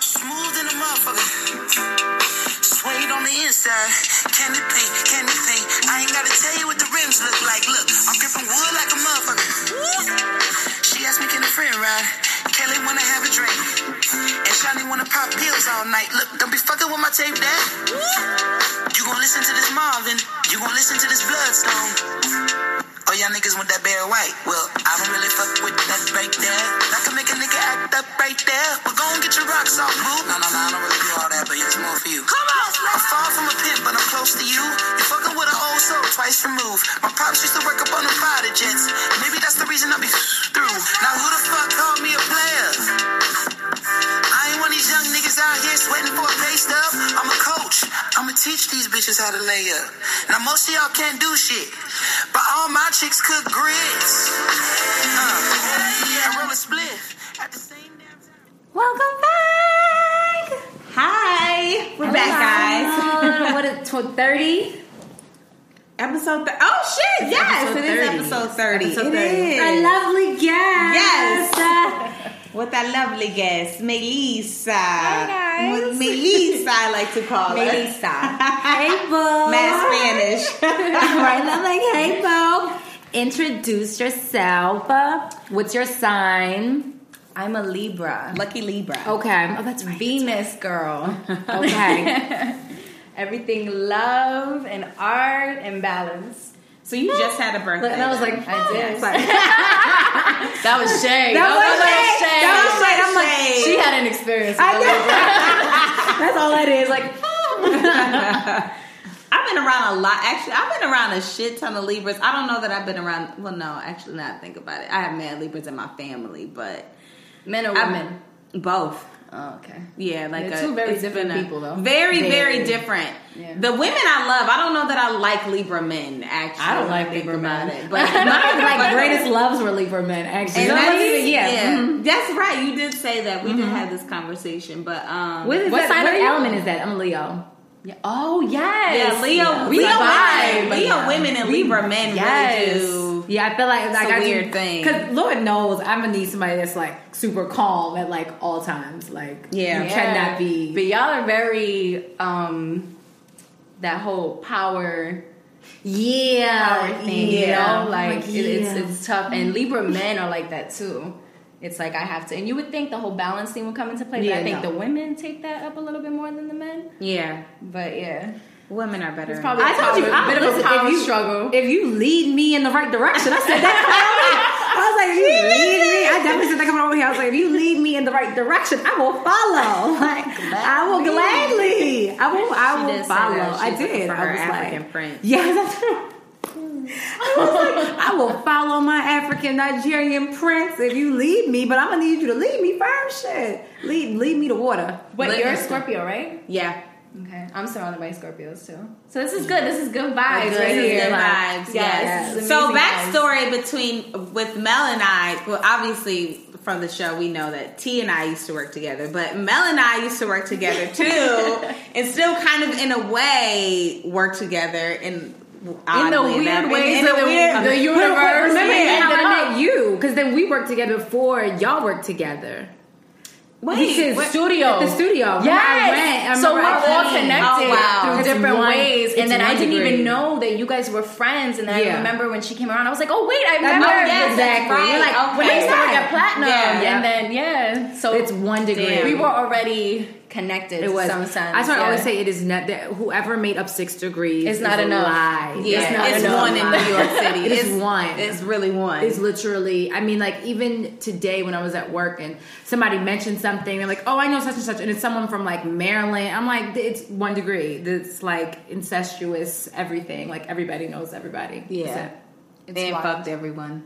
smooth in the motherfucker. Suede on the inside. Candy paint, candy paint. I ain't gotta tell you what the rims look like. Look, I'm gripping wood like a motherfucker. She asked me, can a friend ride? Kelly wanna have a drink. And Shani wanna pop pills all night. Look, don't be fucking with my tape, dad. You gon' listen to this Marvin. You gon' listen to this Bloodstone. Oh, y'all niggas want that bare white. Well, I don't really fuck with that right there. That can make a nigga act up right there. But go and get your rocks off, boo. No, no, no, I don't really do all that, but it's more for you. Come on, I'm far from a pimp, but I'm close to you. You're fucking with an old soul twice removed. My pops used to work up on the fighter jets. Maybe that's the reason I be through. Now who the fuck called me a player? I ain't one of these young niggas out here sweating for a pay stub. I'm a coach. I'ma teach these bitches how to lay up. Now most of y'all can't do shit, but all my chicks cook grits. Uh, and roll a spliff at the same damn time. Welcome back. We're back, guys. What is tw- thirty? Episode. Th- oh shit! Yes, Episode it is 30. episode thirty. Episode It 30. is. A lovely guest. Yes. With that lovely guest, Melissa. Hi, guys. Melissa, I like to call her. Melissa. hey, boo. Mad Spanish. right, I'm like, hey, boo. Introduce yourself. Uh, what's your sign? I'm a Libra. Lucky Libra. Okay. Oh, that's right. Venus girl. Okay. Everything love and art and balance. So you just had a birthday. and I was like, I did. That was shade. That was shade. That was shade. I'm like, She had an experience. I know. That's all that is. Like, I've been around a lot. Actually, I've been around a shit ton of Libras. I don't know that I've been around. Well, no, actually, now I think about it, I have mad Libras in my family, but Men or women? both. Oh, okay. Yeah, like a- two very different a- people, though. Very, very, Very. different. Yeah. The women I love, I don't know that I like Libra men. Actually, I don't like Libra men. it, but my like greatest loves were Libra men. Actually, that's, not even- yeah, mhm. that's right. You did say that. We did have this conversation, but um, What, is What that, sign what you? element is that? I'm Leo. Yeah. Oh, yes. yeah, Leo, Yeah. Leo, vibe, women, Leo yeah. women and Libra men Yes. really do. Yeah, I feel like like a I weird thing. Because Lord knows I'm gonna need somebody that's like super calm at like all times. Like Yeah. you cannot be. But y'all are very um that whole power yeah, power thing, yeah. you know? Like, Like, it, it's yeah. it's tough. And Libra men are like that too. It's like I have to, and you would think the whole balance thing would come into play, but Yeah, I think no. the women take that up a little bit more than the men. Yeah, But yeah, women are better. it's probably I a told you, power- I, bit of a power if you, struggle. If you lead me in the right direction, I said that. I was like, if you lead me, I definitely said that coming over here. I was like, if you lead me in the right direction, I will follow. Like, I will gladly. I will. I will did follow. that. I did. I was African like, prince. Yes, that's true. I was like, I will follow my African Nigerian prince if you lead me, but I'm gonna need you to lead me first. Shit, lead lead me to water. but Let you're a Scorpio, right? Yeah, Okay, I'm surrounded by Scorpios too. So this is good. This is good vibes right here. good vibes. yes, Yes. So amazing vibes. backstory between with Mel and I. Well, obviously from the show we know that T and I used to work together, but Mel and I used to work together too, and still kind of in a way work together in. In the oddly weird enough, in- ways in of the- weird- the universe. Remember Yeah. how I met you? Because then we worked together before y'all worked together. Wait, Because what- studio. At the studio. Yes. I went, I so we're all connected Oh, wow. through different one- ways, and then I didn't degree. even know that you guys were friends. And then I remember when she came around, I was like, "Oh wait, I remember." right, yes, exactly. Right. You're like, when I used to work yeah. at Platinum, Yeah. and then yeah, so It's one degree. Damn. we were already connected. It was. to some sense. That's why I yeah. always say it is not that whoever made up six degrees. It's not is a enough. Lie. Yeah, It's not it's enough. one in New York City. It is it's one. It's really one. It's literally. I mean, like even today when I was at work and somebody mentioned something, they're like, "Oh, I know such and such," and it's someone from like Maryland. I'm like, it's one degree. It's like incestuous everything. Like everybody knows everybody. yeah, That's it. and fucked everyone.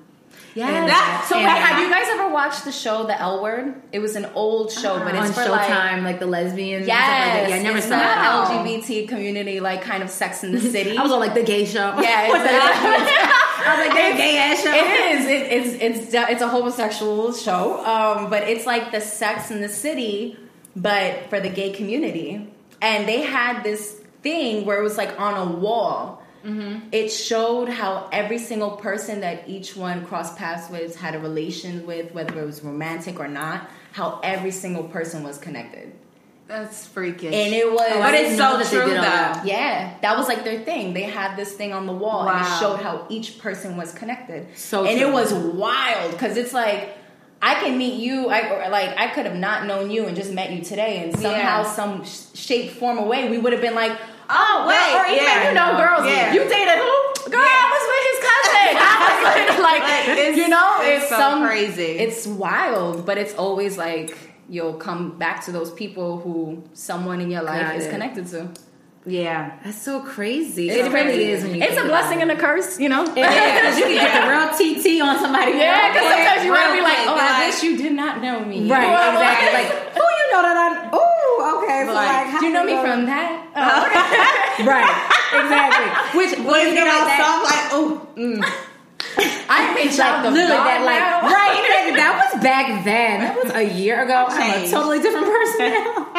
Yeah. That- so wait, have you guys ever watched the show The L Word? It was an old show, but it's on for Showtime, like like, the lesbians. like yes, that. yeah, I never it's saw not that. LGBT community, like kind of Sex in the City. I was on like the gay show. Yeah. I was like, they're gay ass show. It is. It, it's it's it's a homosexual show, um, but it's like the Sex in the City, but for the gay community. And they had this thing where it was like on a wall. Mm-hmm. It showed how every single person that each one crossed paths with had a relation with, whether it was romantic or not. how every single person was connected. That's freakish. And it was Oh, but it's so that true though. that. yeah, that was like their thing. They had this thing on the wall and it showed how each person was connected. So and true. it was wild because it's like I can meet you, I or like I could have not known you and just met you today, and somehow, Yeah. some sh- shape, form, or way, we would have been like, oh, wait, well, or even yeah, you know, no, girls, yeah. you dated who? Girl, I was with his cousin. I was with, like, Like, it's- you know, it's it's, so some crazy. It's wild, but it's always like you'll come back to those people who someone in your life Got is it. connected to. Yeah. That's so crazy. It's it really is. When you It's a blessing it. and a curse, you know. It is, 'cause you can get the real TT on somebody. Yeah, because sometimes you want to be like, oh, like- I wish you did not know me. Right, Or exactly. Like, who you know that I? Oh, okay. So Like, like, how do you know me know- from that? Right, exactly. Which When you you get know all soft, like, oh, mm. I'm a Like literally that, like now. right, exactly. That was back then. That was a year ago. I'm a totally different person now.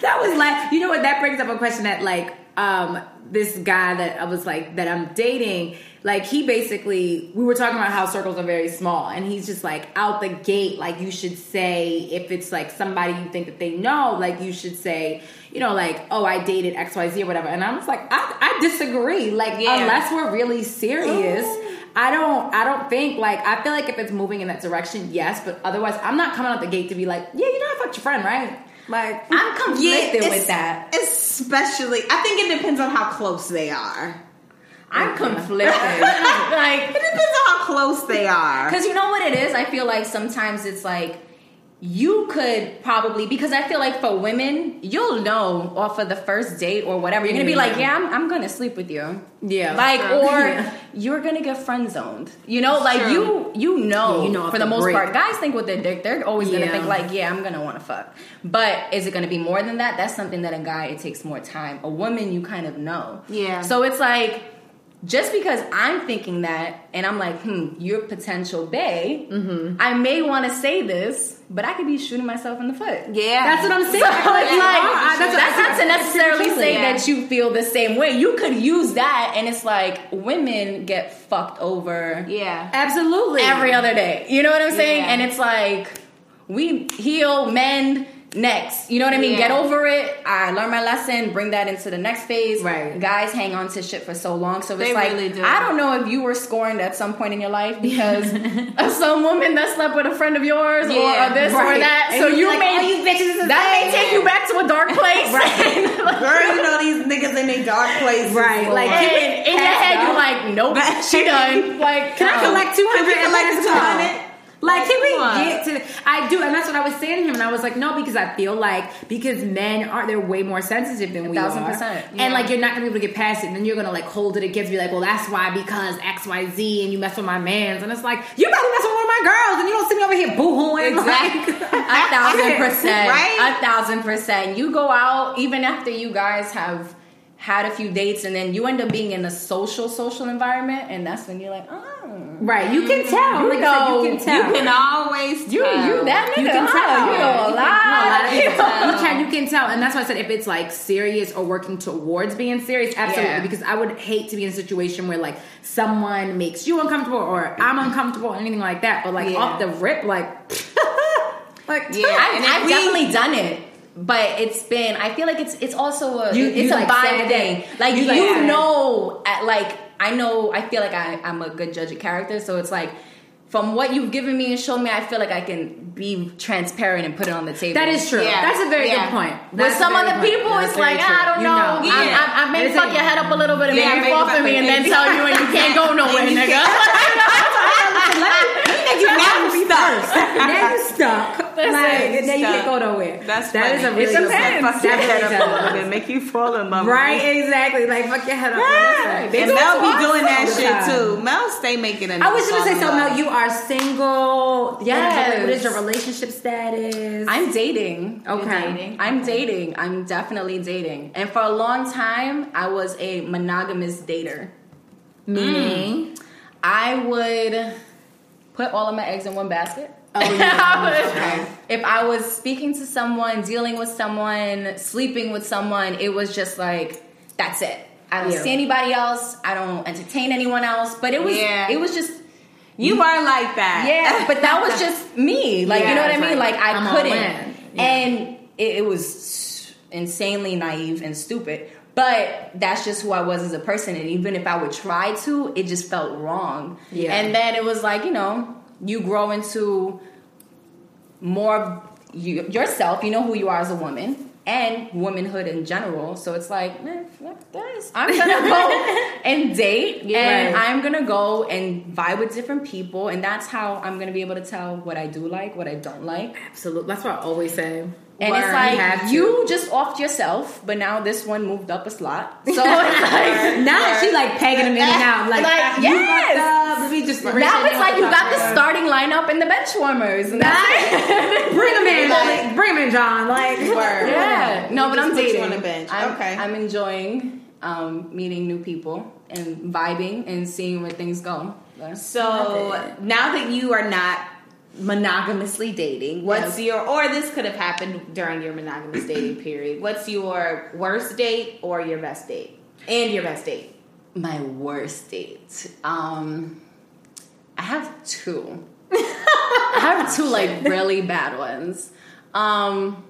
that was like, you know what? That brings up a question that like, um, this guy that I was like that I'm dating. Like he basically, we were talking about how circles are very small, and he's just like out the gate. Like you should say if it's like somebody you think that they know, like you should say, you know, like oh I dated X Y Z or whatever. And I was like, I, I disagree. Like Yeah. unless we're really serious. I don't I don't think like I feel like if it's moving in that direction, yes, but otherwise I'm not coming out the gate to be like, yeah, you know I fucked your friend, right? Like I'm conflicted it's- with that. Especially, I think it depends on how close they are. I'm conflicted. like, It depends on how close they are. Because you know what it is? I feel like sometimes it's like you could probably because I feel like for women, you'll know off of the first date or whatever. You're gonna be like, yeah, I'm, I'm gonna sleep with you. Yeah. Like, or Yeah. you're gonna get friend zoned. You know, like True. you you know, Yeah, you know for the most break. part, guys think with their dick, they're always gonna think like, yeah, I'm gonna want to fuck. But is it gonna be more than that? That's something that a guy it takes more time. A woman, you kind of know. Yeah. So it's like just because I'm thinking that and I'm like, hmm, you're potential bae, Mm-hmm. I may want to say this, but I could be shooting myself in the foot. yeah, That's what I'm saying. So like like. I- that's, what- not to necessarily say Yeah. that you feel the same way. You could use that, and it's like women get fucked over yeah. Absolutely. every other day. You know what I'm saying? Yeah. And it's like we heal, mend, next. You know what I mean? Yeah. Get over it. I learned my lesson. Bring that into the next phase. Right. Guys hang on to shit for so long. So it's like really do. I don't know if you were scorned at some point in your life because of some woman that slept with a friend of yours Yeah, or, or this or that. And so you're you like, may oh, you bitches is that may take you back to a dark place. right. Girl, you know these niggas in their dark places. Right, like, Lord. And in your head, out. you're like, nope, she done. Like, Can I collect two hundred and let us 200? Like, can we get to? I do, and that's what I was saying to him, and I was like, no, because I feel like because men are they're way more sensitive than we thousand are, percent, and like you're not gonna be able to get past it, and then you're gonna like hold it against me, like, well, that's why because X, Y, Z, and you mess with my man's, and it's like you probably mess with one of my girls, and you don't see me over here boo-hooing, Exactly. like, A thousand percent. Right? A thousand percent. You go out even after you guys have had a few dates and then you end up being in a social, social environment and that's when you're like, oh. Right? You can tell, You like I said, know, you can tell, You can always You tell. you that nigga. You can huh? tell. You know a You lot. can- no, a lot You know. You can, you can tell, and that's why I said if it's like serious or working towards being serious, absolutely. Yeah. Because I would hate to be in a situation where like someone makes you uncomfortable or I'm uncomfortable or anything like that. But like Yeah. off the rip, like, like Yeah. I've we- definitely done it. But it's been. I feel like it's it's also a You- it's you, a like, vibe thing. Like you, you, like, know, at, like I know. I feel like I, I'm a good judge of character. So it's like from what you've given me and shown me, I feel like I can be transparent and put it on the table. that is true. Yeah. That's a very Yeah. good point. With That's a some very other good point. people, That's it's like true. I don't You know. know. I, Yeah. I, I may fuck a- your head up a little bit and Yeah, make you maybe fall for me, me. and then tell you and you can't go nowhere, you nigga. You Now you be stuck. first. now you stuck. Listen, like, and then you can't go nowhere. That's that is a funny. really It good depends. Fuck your head up a little bit, make you fall in love. Right, with exactly. Like fuck your head up. That's right. And it Mel to be us doing that all the shit time. too. Mel stay making it. I was gonna say so. Mel, you are single. Yes. What is your relationship status? I'm dating. okay. dating? I'm dating. I'm definitely dating. And for a long time, I was a monogamous dater. Mm. Meaning. I would put all of my eggs in one basket. Oh, yeah. if I was speaking to someone, dealing with someone, sleeping with someone, it was just like that's it. I don't Yeah. see anybody else. I don't entertain anyone else. But it was Yeah. it was just You are like that. Yeah, but that was just me. Like, you know what I mean? like, Like, I I'm couldn't. And it, it was insanely naive and stupid. But that's just who I was as a person. And even if I would try to, it just felt wrong. Yeah. And then it was like, you know, you grow into more of you, yourself. You know who you are as a woman and womanhood in general. So it's like, man, fuck this. I'm gonna go and date, Yeah. and Right. I'm gonna go and vibe with different people, and that's how I'm gonna be able to tell what I do like, what I don't like. Absolutely. That's what I always say. And Word. it's like have you just offed yourself, but now this one moved up a slot. So it's like now she like pegging him in and out. Like, Like, you yes. fucked up. Let me just now it's like you got the starting lineup and the bench warmers. And that's. Bring him in, like, bring him in, John. Like, Word. Yeah. No, We but just I'm put you dating. on the bench. I'm, Okay. I'm enjoying um, meeting new people and vibing and seeing where things go. So now that you are not monogamously dating, what's Yes. your or this could have happened during your monogamous dating period. What's your worst date or your best date? And your best date. My worst date. Um, I have two. I have two like really bad ones. Um,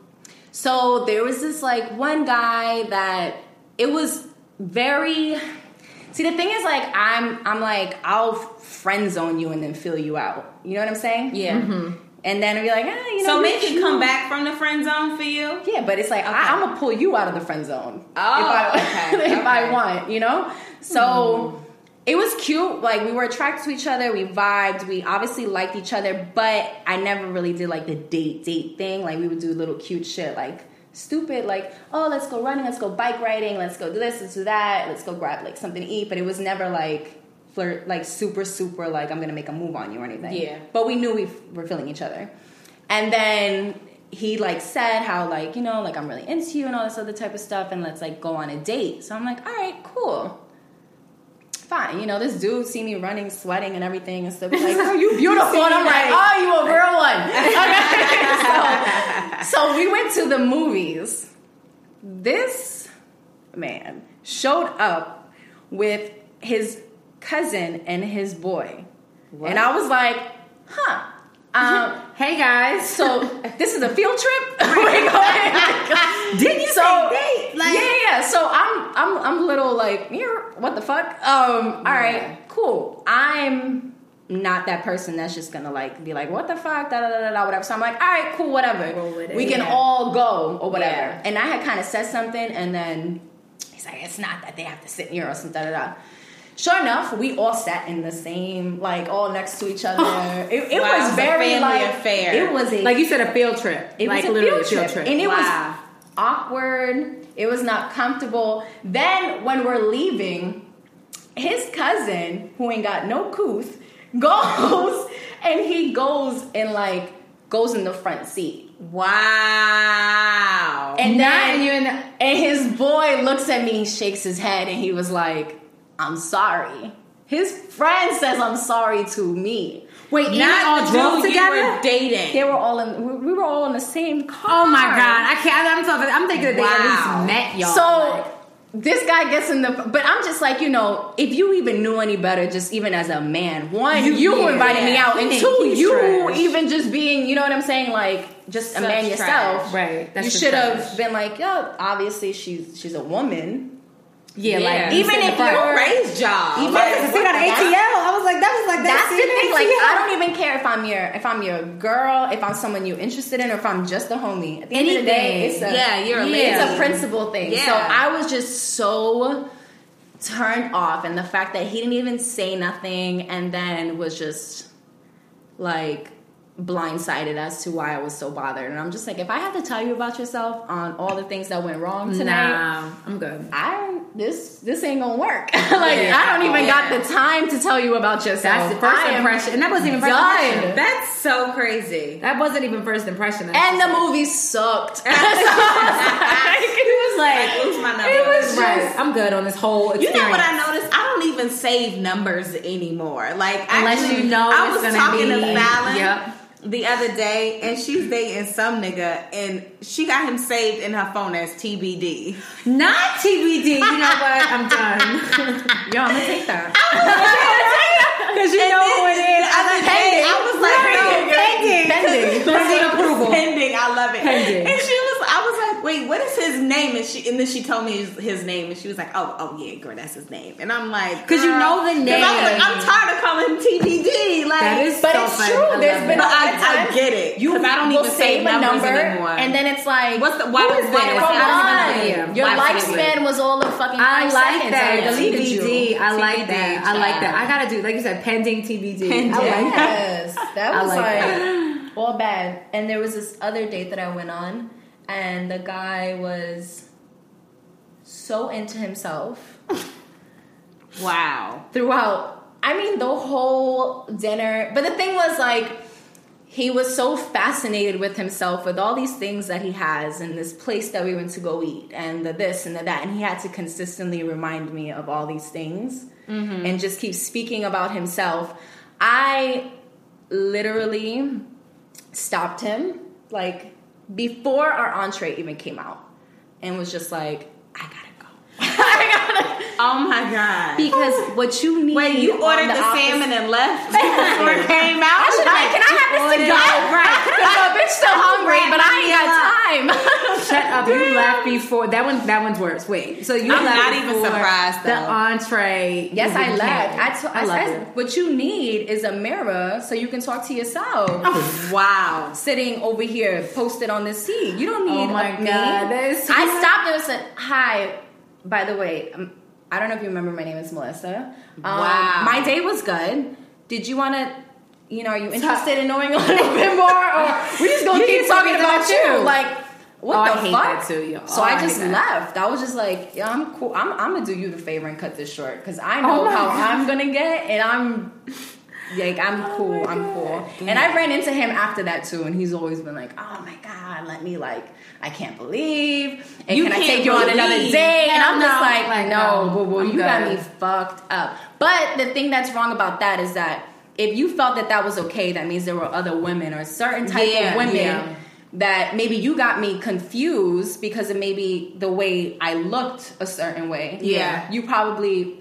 so there was this like one guy that it was very. See, the thing is, like, I'm, I'm like, I'll friend zone you and then fill you out. You know what I'm saying? Yeah. And then be like, ah, you know, So make it come back from the friend zone for you. Yeah, but it's like I, I'm gonna pull you out of the friend zone. Oh, if I, okay, if I want, you know. So it was cute. Like we were attracted to each other. We vibed. We obviously liked each other, but I never really did like the date date thing. Like we would do little cute shit, like stupid, like oh let's go running, let's go bike riding, let's go do this, let's do that, let's go grab like something to eat. But it was never like flirt, like super super like I'm gonna make a move on you or anything. Yeah. But we knew we were feeling each other. And then he like said how like, you know, like I'm really into you and all this other type of stuff and let's like go on a date. So I'm like, all right, cool. Fine. You know, this dude see me running, sweating and everything and stuff. He's like, oh, you beautiful. And I'm like, oh, you a real one. Okay. so, so we went to the movies. This man showed up with his cousin and his boy. And I was like, huh. Um, hey guys. so this is a field trip. Didn't you So say date? Like, yeah, yeah. So I'm I'm I'm a little like, "Meow, what the fuck? Um, all right, cool. I'm not that person that's just gonna like be like, what the fuck, da da da da, da whatever. So I'm like, all right, cool, whatever. Roll with it. We can Yeah. all go or whatever. Yeah. And I had kind of said something, and then he's like, it's not that they have to sit near us and da da da. Sure enough, we all sat in the same, like all next to each other. it it Wow, was was a very family like affair. It was a Like you said, a field trip. it like was a literally field a field trip. and it Wow. was awkward. It was not comfortable. Then when we're leaving, his cousin, who ain't got no couth, goes and he goes and like goes in the front seat. Wow. And Not- then and you're in the- and his boy looks at me, shakes his head, and he was like, "I'm sorry." His friend says, "I'm sorry" to me. Wait, you not all drove together? you were dating. They were all in. we- We were all in the same car. Oh my god, I can't. I'm talking. I'm thinking that they at least met y'all. So like- this guy gets in the, but I'm just like, you know, if you even knew any better, just even as a man, one, you, You- yeah, invited me out, and two, you trash. even just being, you know what I'm saying, like just a man trash. yourself, Right, that's you should have been like, yo, obviously she's she's a woman. Yeah, Yeah. like Even in if the front. you're- raised y'all. Even Like, if to it's see it on ATL. I was like, that was like That's the thing. Like, I don't even care if I'm your if I'm your girl, if I'm someone you're interested in, or if I'm just a homie. At the end of the day, it's a Yeah, you're a it's a principle thing. Yeah. So I was just so turned off, and the fact that he didn't even say nothing, and then was just like blindsided as to why I was so bothered. And I'm just like, if I have to tell you about yourself on all the things that went wrong tonight. Nah, I'm good. I this this ain't gonna work. like Yeah. I don't even Yeah. got the time to tell you about yourself. That's the first I impression, and that wasn't even first done. impression. That's so crazy. That wasn't even first impression. That's And the like- movie sucked. it was like, Like, lose my number. it was right. I'm good on this whole You know what I noticed? I don't even save numbers anymore. Like Unless actually, you know I was gonna talking to be- Fallon Yep. The other day, and she's dating some nigga, and she got him saved in her phone as TBD. Not TBD. You know what? I'm done. Yo, I'm gonna take that. Because you know who it is. Other day, I was like, no, pending. Pending. Pending approval. Pending. I love it. Pending. And she was, I was like, wait, what is his name? And she, and then she told me his, his name, and she was like, oh, oh yeah, girl, that's his name. And I'm like, because you girl. know the 'Cause I was like, name. I'm tired of calling him TBD. Like, That is But so it's funny. true. I There's love been it. But I, other times I get it. You 'Cause I don't will even say save a numbers number, anymore. and then it's like, What's the- why- who is why this? do I Come say- I don't even. Your Why lifespan was all of fucking I five like seconds. that. I deleted TBD. I like that. I like that. I gotta do, like you said, pending TBD. I like that. Yes, that was like like, all bad. And there was this other date that I went on, and the guy was so into himself wow. throughout. I mean, the whole dinner. But the thing was like. He was so fascinated with himself, with all these things that he has, and this place that we went to go eat, and the this and the that, and he had to consistently remind me of all these things, mm-hmm. and just keep speaking about himself. I literally stopped him like before our entree even came out and was just like i gotta go i gotta Oh my god. because what you need Wait, you ordered the, opposite- salmon and left before it came out? I should like, can I have this to go? Right. Because the bitch still hungry, but I ain't got time. Shut up! You left before that one. That one's worse. Wait, so you I'm left not even before surprised, The though. entree. yes, I left. I, to- I, I love said, it. what you need is a mirror so you can talk to yourself. Oh, wow. Sitting over here, posted on this seat. You don't oh need Oh my a me. God, that is so I stopped and said, "Hi, by the way, um, I don't know if you remember. My name is Melissa. Um, Wow. My day was good. Did you want to?" You know, are you interested in knowing a little bit more, or we just gonna You keep talking about you? Like, what Oh, I the hate fuck? that too, yo. So Oh, I I just that. left. I was just like, yeah, I'm cool. I'm, I'm gonna do you the favor and cut this short because I know Oh how God. I'm gonna get, and I'm like, I'm Oh cool. I'm cool. And I ran into him after that too, and he's always been like, oh my god, let me like, I can't believe. And You can I take you on another day? And I'm just like, like, no, no, boo boo, you got me fucked up. But the thing that's wrong about that is that if you felt that that was okay, that means there were other women or certain type Yeah, of women yeah. that maybe you got me confused because of maybe the way I looked a certain way. Yeah. You probably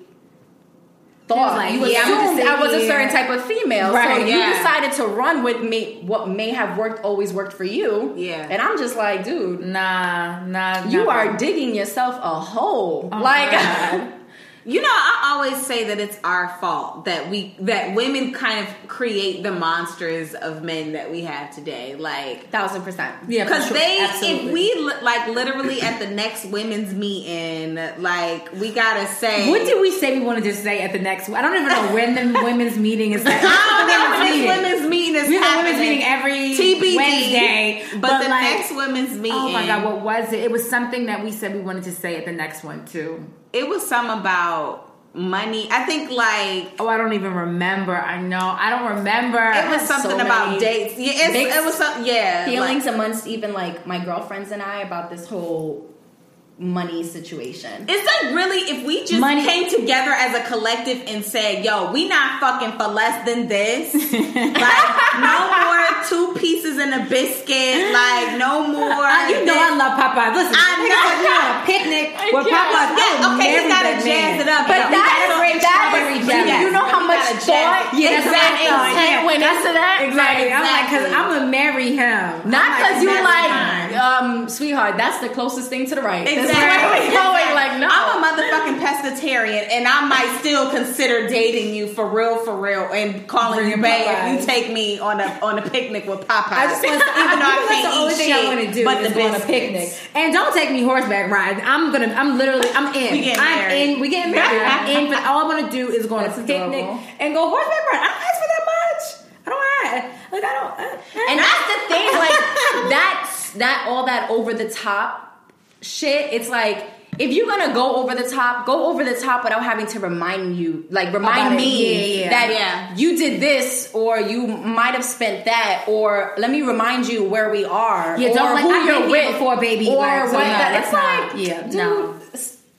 thought like, you yeah, assumed I was a certain type of female. so Right, you yeah. decided to run with me what may have worked always worked for you. Yeah. And I'm just like, dude, Nah, nah. you nah. are digging yourself a hole. Oh, like. You know, I always say that it's our fault that we that women kind of create the monsters of men that we have today. Like thousand percent. Yeah, Because sure. they, Absolutely. if we like literally at the next women's meeting, like we gotta say, What did we say we wanted to say at the next? I don't even know when the women's meeting is. I don't know when this women's meeting is We have a women's meeting every TBD, Wednesday, but, but the like- next women's meeting. Oh my god, what was it? It was something that we said we wanted to say at the next one too. It was some about money. I think like Oh, I don't even remember. I know. I don't remember. it was so something about dates. Yeah, it's, it was some yeah Feelings like- amongst even like my girlfriends and I about this whole money situation. It's like really if we just Money- came together as a collective and said, "Yo, we not fucking for less than this." like no more two pieces and a biscuit. Like no more. Uh, you know I love Popeye. Listen, I know. on a picnic with Yeah. Popeye. Yeah, okay, you gotta jazz it up. But. We that is bring that is, jazz. you know how much thought. Yeah, exactly, intent yeah. went into that. Exactly. I'm like, cause I'm gonna marry him. Not because you like, um, sweetheart. That's the closest thing to the right. Exactly. where going. Like, no. I'm a motherfucking pescatarian, and I might still consider dating you for real, for real, and calling you babe if you take me on a on a picnic with Popeye. I just want to, even though I can't the only eat thing shit, I want to do but is the go on a biscuits. picnic. And don't take me horseback riding. I'm gonna. I'm literally. I'm in. We getting I'm married. in. We getting married. I'm in. But all I want to do is go on That's a picnic adorable. and go horseback riding. I don't ask for that much. I don't ask. Like I don't. I, And that's the thing, like that's that all that over the top shit. It's like if you're gonna go over the top, go over the top without having to remind you, like remind me Yeah, yeah. that Yeah. you did this or you might have spent that, or let me remind you where we are, Yeah, or don't like- who I've you're with before, baby. or Like, what that. It's not- like, yeah, dude, no.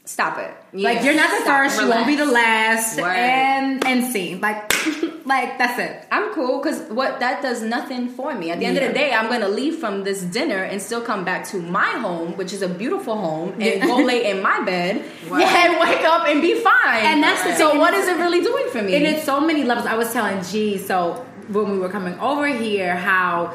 Stop it. Like you're not the Stop, first, you won't be the last, Word. and and scene. Like, like that's it. I'm cool because what that does nothing for me. At the end of the day, I'm gonna leave from this dinner and still come back to my home, which is a beautiful home, and go lay in my bed Right. and wake up and be fine. And that's the so. thing. What is it really doing for me? And it's so many levels. I was telling G, so when we were coming over here, how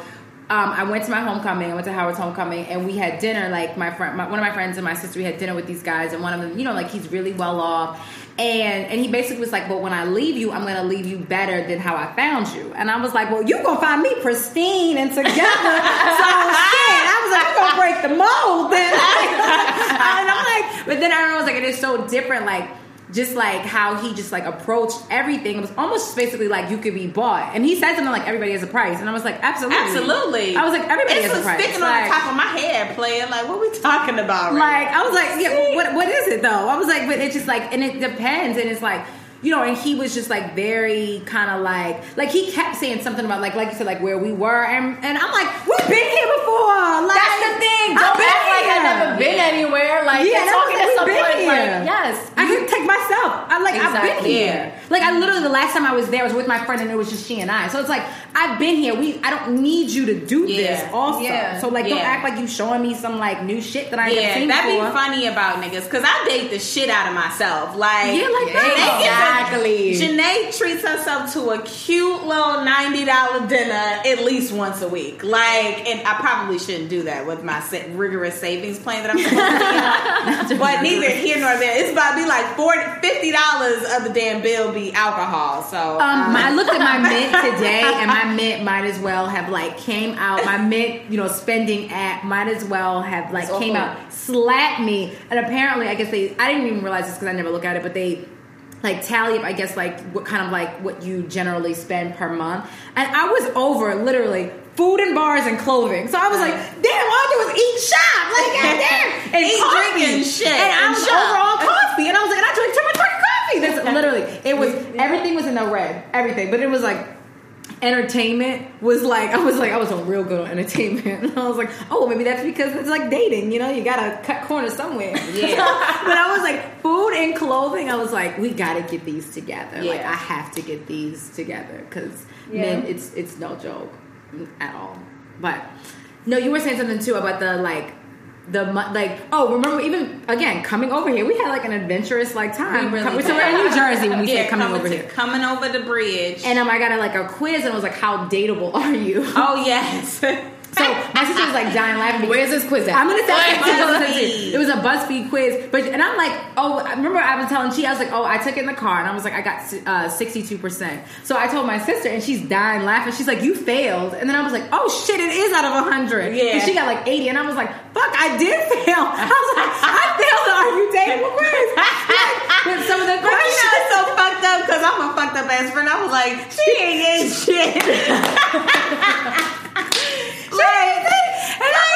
um, I went to my homecoming. I went to Howard's homecoming, and we had dinner. Like my friend, my, one of my friends and my sister, we had dinner with these guys, and one of them, you know, like he's really well off. And and he basically was like, "But when I leave you, I'm gonna leave you better than how I found you." And I was like, "Well, you gonna find me pristine and together." so shit, I was like, "You gonna break the mold?" Then and I'm like, but then I was like, it is so different, like just like how he just like approached everything. It was almost basically like you could be bought. And he said something like everybody has a price. And I was like, absolutely. Absolutely. I was like, everybody it's has a price. sticking like, on the top of my head, playing like, what we talking about? Right like I was like, yeah, what what is it though? I was like, but it's just like, and it depends, and it's like. You know, and he was just like very kind of like, like he kept saying something about like, like you said, like where we were, and and I'm like, we've been here before. Like, That's the thing. I've Don't been act like I've never been anywhere. Like Yeah, you're and I was talking like, to we've been someone. Like here. yes, I can take myself. I like I've been here. Like I literally the last time I was there I was with my friend and it was just she and I. So it's like I've been here. We I don't need you to do this also. Yeah. So like don't act like you showing me some like new shit that I ain't Yeah, seen that'd be funny about niggas because I date the shit out of myself. Like, Yeah, like that. Janae gets a- Exactly. Janae treats herself to a cute little ninety dollar dinner at least once a week. Like, and I probably shouldn't do that with my rigorous savings plan that I'm supposed to be on. but neither here nor there. It's about to be like 40 fifty dollars of the damn bill be alcohol. So Um, I looked at my mint today, and my mint might as well have like came out. My mint, you know, spending app might as well have like It's came awful. out, slapped me. And apparently, I guess they. I didn't even realize this because I never look at it, but they like tally up. I guess like what kind of like what you generally spend per month. And I was over literally. Food and bars and clothing. So I was like, damn, all I do is eat shop. Like, goddamn. And Eat, coffee. drink, and shit, And I and was shop. over all coffee. And I was like, and I drink too much fucking coffee. That's literally, it was, everything was in the red. Everything. But it was like, entertainment was like, I was like, I was on real good on entertainment. And I was like, oh, maybe that's because it's like dating, you know, you gotta cut corners somewhere. Yeah. but I was like, food and clothing, I was like, we gotta get these together. Like, Yeah. I have to get these together because Yeah. then it's, it's no joke at all. But no, you were saying something too about the like the like oh remember even again coming over here we had like an adventurous like time. We really so we're in. New Jersey when we yeah, said coming over to- here. coming over the bridge. And um, I got a, like a quiz and it was like, "How dateable are you?" oh yes. So my sister was like dying laughing. Where's this quiz at? I'm gonna say BuzzFeed. it was a BuzzFeed quiz, but and I'm like, oh, I remember I was telling she, I was like, oh, I took it in the car, and I was like, I got uh, 62 percent. So I told my sister, and she's dying laughing. She's like, you failed, and then I was like, oh shit, it is out of 100. Yeah. and she got like 80, and I was like, fuck, I did fail. I was like, I failed the Are You Dateable quiz. Like, with some of the But you questions. know it's so fucked up because I'm a fucked up ass friend. I was like, she ain't getting shit. like, And I,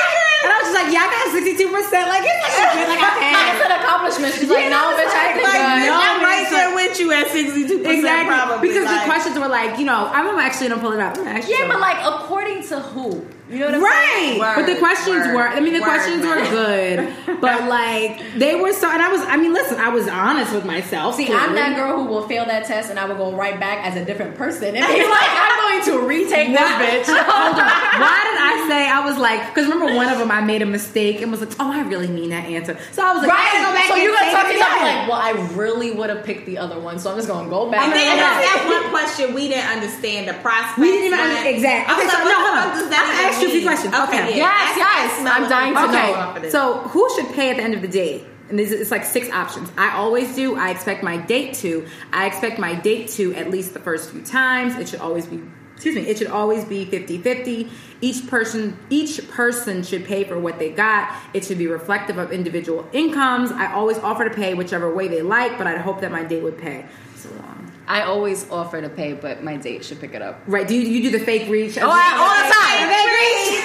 and I was just like, yeah, I got 62 percent. Like it's like, like I passed. It's an accomplishment. She's like, Yeah, no, I was bitch, I like- did like, good. no, I'm right there with you at 62 percent Exactly. probably. because like, the questions were like, you know, I'm actually gonna pull it up. Actually Yeah, but like according to who? You know what I'm Right, saying? but the questions word, were. I mean, the word, questions were good, but like they were so. And I was. I mean, listen, I was honest with myself. See, clearly. I'm that girl who will fail that test and I will go right back as a different person and be like, I'm going to retake this Why- bitch. Hold on. Why did I say I was like? Because remember, one of them I made a mistake and was like, "Oh, I really mean that answer." So I was like, I gotta go back so you're gonna talk to it yourself like, well, I really would have picked the other one, so I'm just gonna go back. And then Okay, that, okay. that one question we didn't understand the prospect. We didn't even understand exactly. Okay, so no, what hold the on. fuck does that I'm gonna even ask you a few questions. Okay. yeah. Yes, yes, I'm dying to what know. she off of Okay, so who should pay at the end of the day? And this is, it's like six options. I always do. I expect my date to. I expect my date to at least the first few times. It should always be. Excuse me. It should always be 50-50. Each person, each person should pay for what they got. It should be reflective of individual incomes. I always offer to pay whichever way they like, but I'd hope that my date would pay. So long. I always offer to pay, but my date should pick it up. Right? Do you, you do the fake reach? Oh, I- all the time. Fake reach.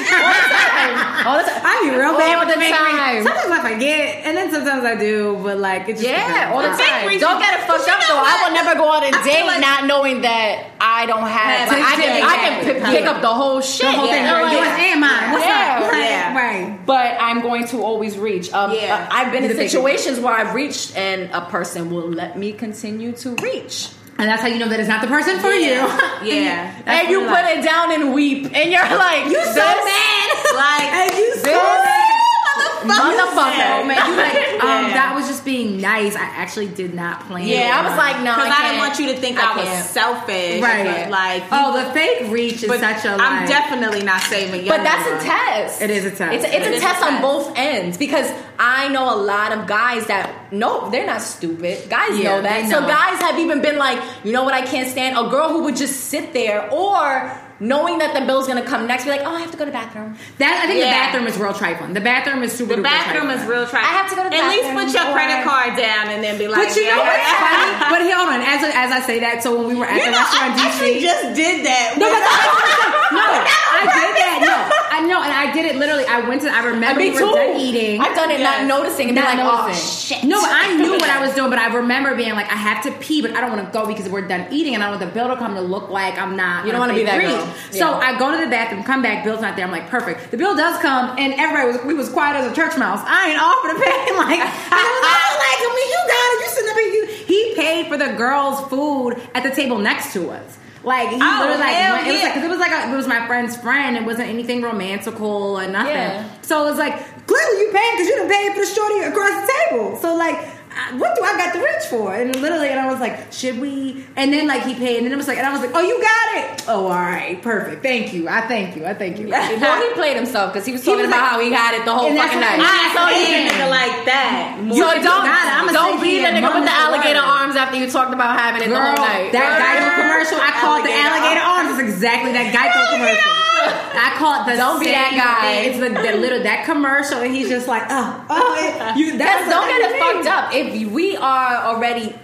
All the time. I be real bad with the the fake reach. Sometimes I forget, and then sometimes I do. But like, it just Yeah, all the time. reason- Don't get it fucked You up know though. I will never go on a I feel date like- not knowing that I I don't have. Have Like, I can, I can exactly. pick, pick up the whole shit. The whole thing, Yeah, right? like- yours and mine. What's Yeah. up? Right, Yeah. right. but I'm going to always reach. Um, Yeah. uh, I've been in situations where I've reached and a person will let me continue to reach. And that's how you know that it's not the person for you. Yeah. And you put like- it down and weep, and you're like, you so mad. Like and you so Oh motherfucker. man, you like um, Yeah. that was just being nice. I actually did not plan. Yeah, I was like, no, because I, didn't want you to think I I, was selfish. right. But like, oh, the fake reach is but such a. I'm like- definitely not saving. You. But that's a test. It is a test. It's a, it's It a test a on test. both ends because I know a lot of guys that no, they're not stupid. Guys Yeah, know that. they So guys have even been like, you know what? I can't stand a girl who would just sit there or knowing that the bill's gonna come next, be like, oh, I have to go to the bathroom. That I think the bathroom is real trifling. The bathroom is super. The bathroom trifling. is real trifling. I have to go to the bathroom. At least put your credit card down and then be like, But you know yeah. what's funny? But hold on. As as I say that, so when we were at You the know, restaurant I actually just did that. No, but that's no, I did that. No, I know, and I did it literally. I went to. I remember Me we were too. done eating. I've done it Yes. not noticing and be Not like, oh shit. No, but I knew what I was doing, but I remember being like, I have to pee, but I don't want to go because we're done eating, and I don't want the bill to come to look like I'm not. You don't wanna be that fake girl. reach. So Yeah. I go to the bathroom, come back, bill's not there. I'm like, perfect. The bill does come, and everybody was we was quiet as a church mouse. I ain't offered to pay. Like, I was like, oh I mean, you got it. You sitting up here. You, he paid for the girls' food at the table next to us. Like he Oh, literally like went- it was yeah. like 'cause it was like a, it was my friend's friend. It wasn't anything romantical or nothing. Yeah. So it was like, clearly you paying because you didn't pay for the shorty across the table. So like, what do I got the rich for? And literally, and I was like, should we? And then like he paid, and then it was like, and I was like, oh, you got it. Oh, all right, perfect. Thank you. I thank you. I thank you. Well, he played himself because he was He talking was about like- how he had it the whole And fucking night. I So saw he- a nigga like that. So You don't got it. I'ma don't sit be here the nigga with the alligator word. arms after you talked about having it the whole night. that Geico commercial, I called the Alligator alligator arms. It's exactly that Geico commercial. I call it the Don't be that guy. thing. It's the, the little that commercial, and he's just like, oh, oh, it, you. That's, That's don't get it fucked up. If we are already,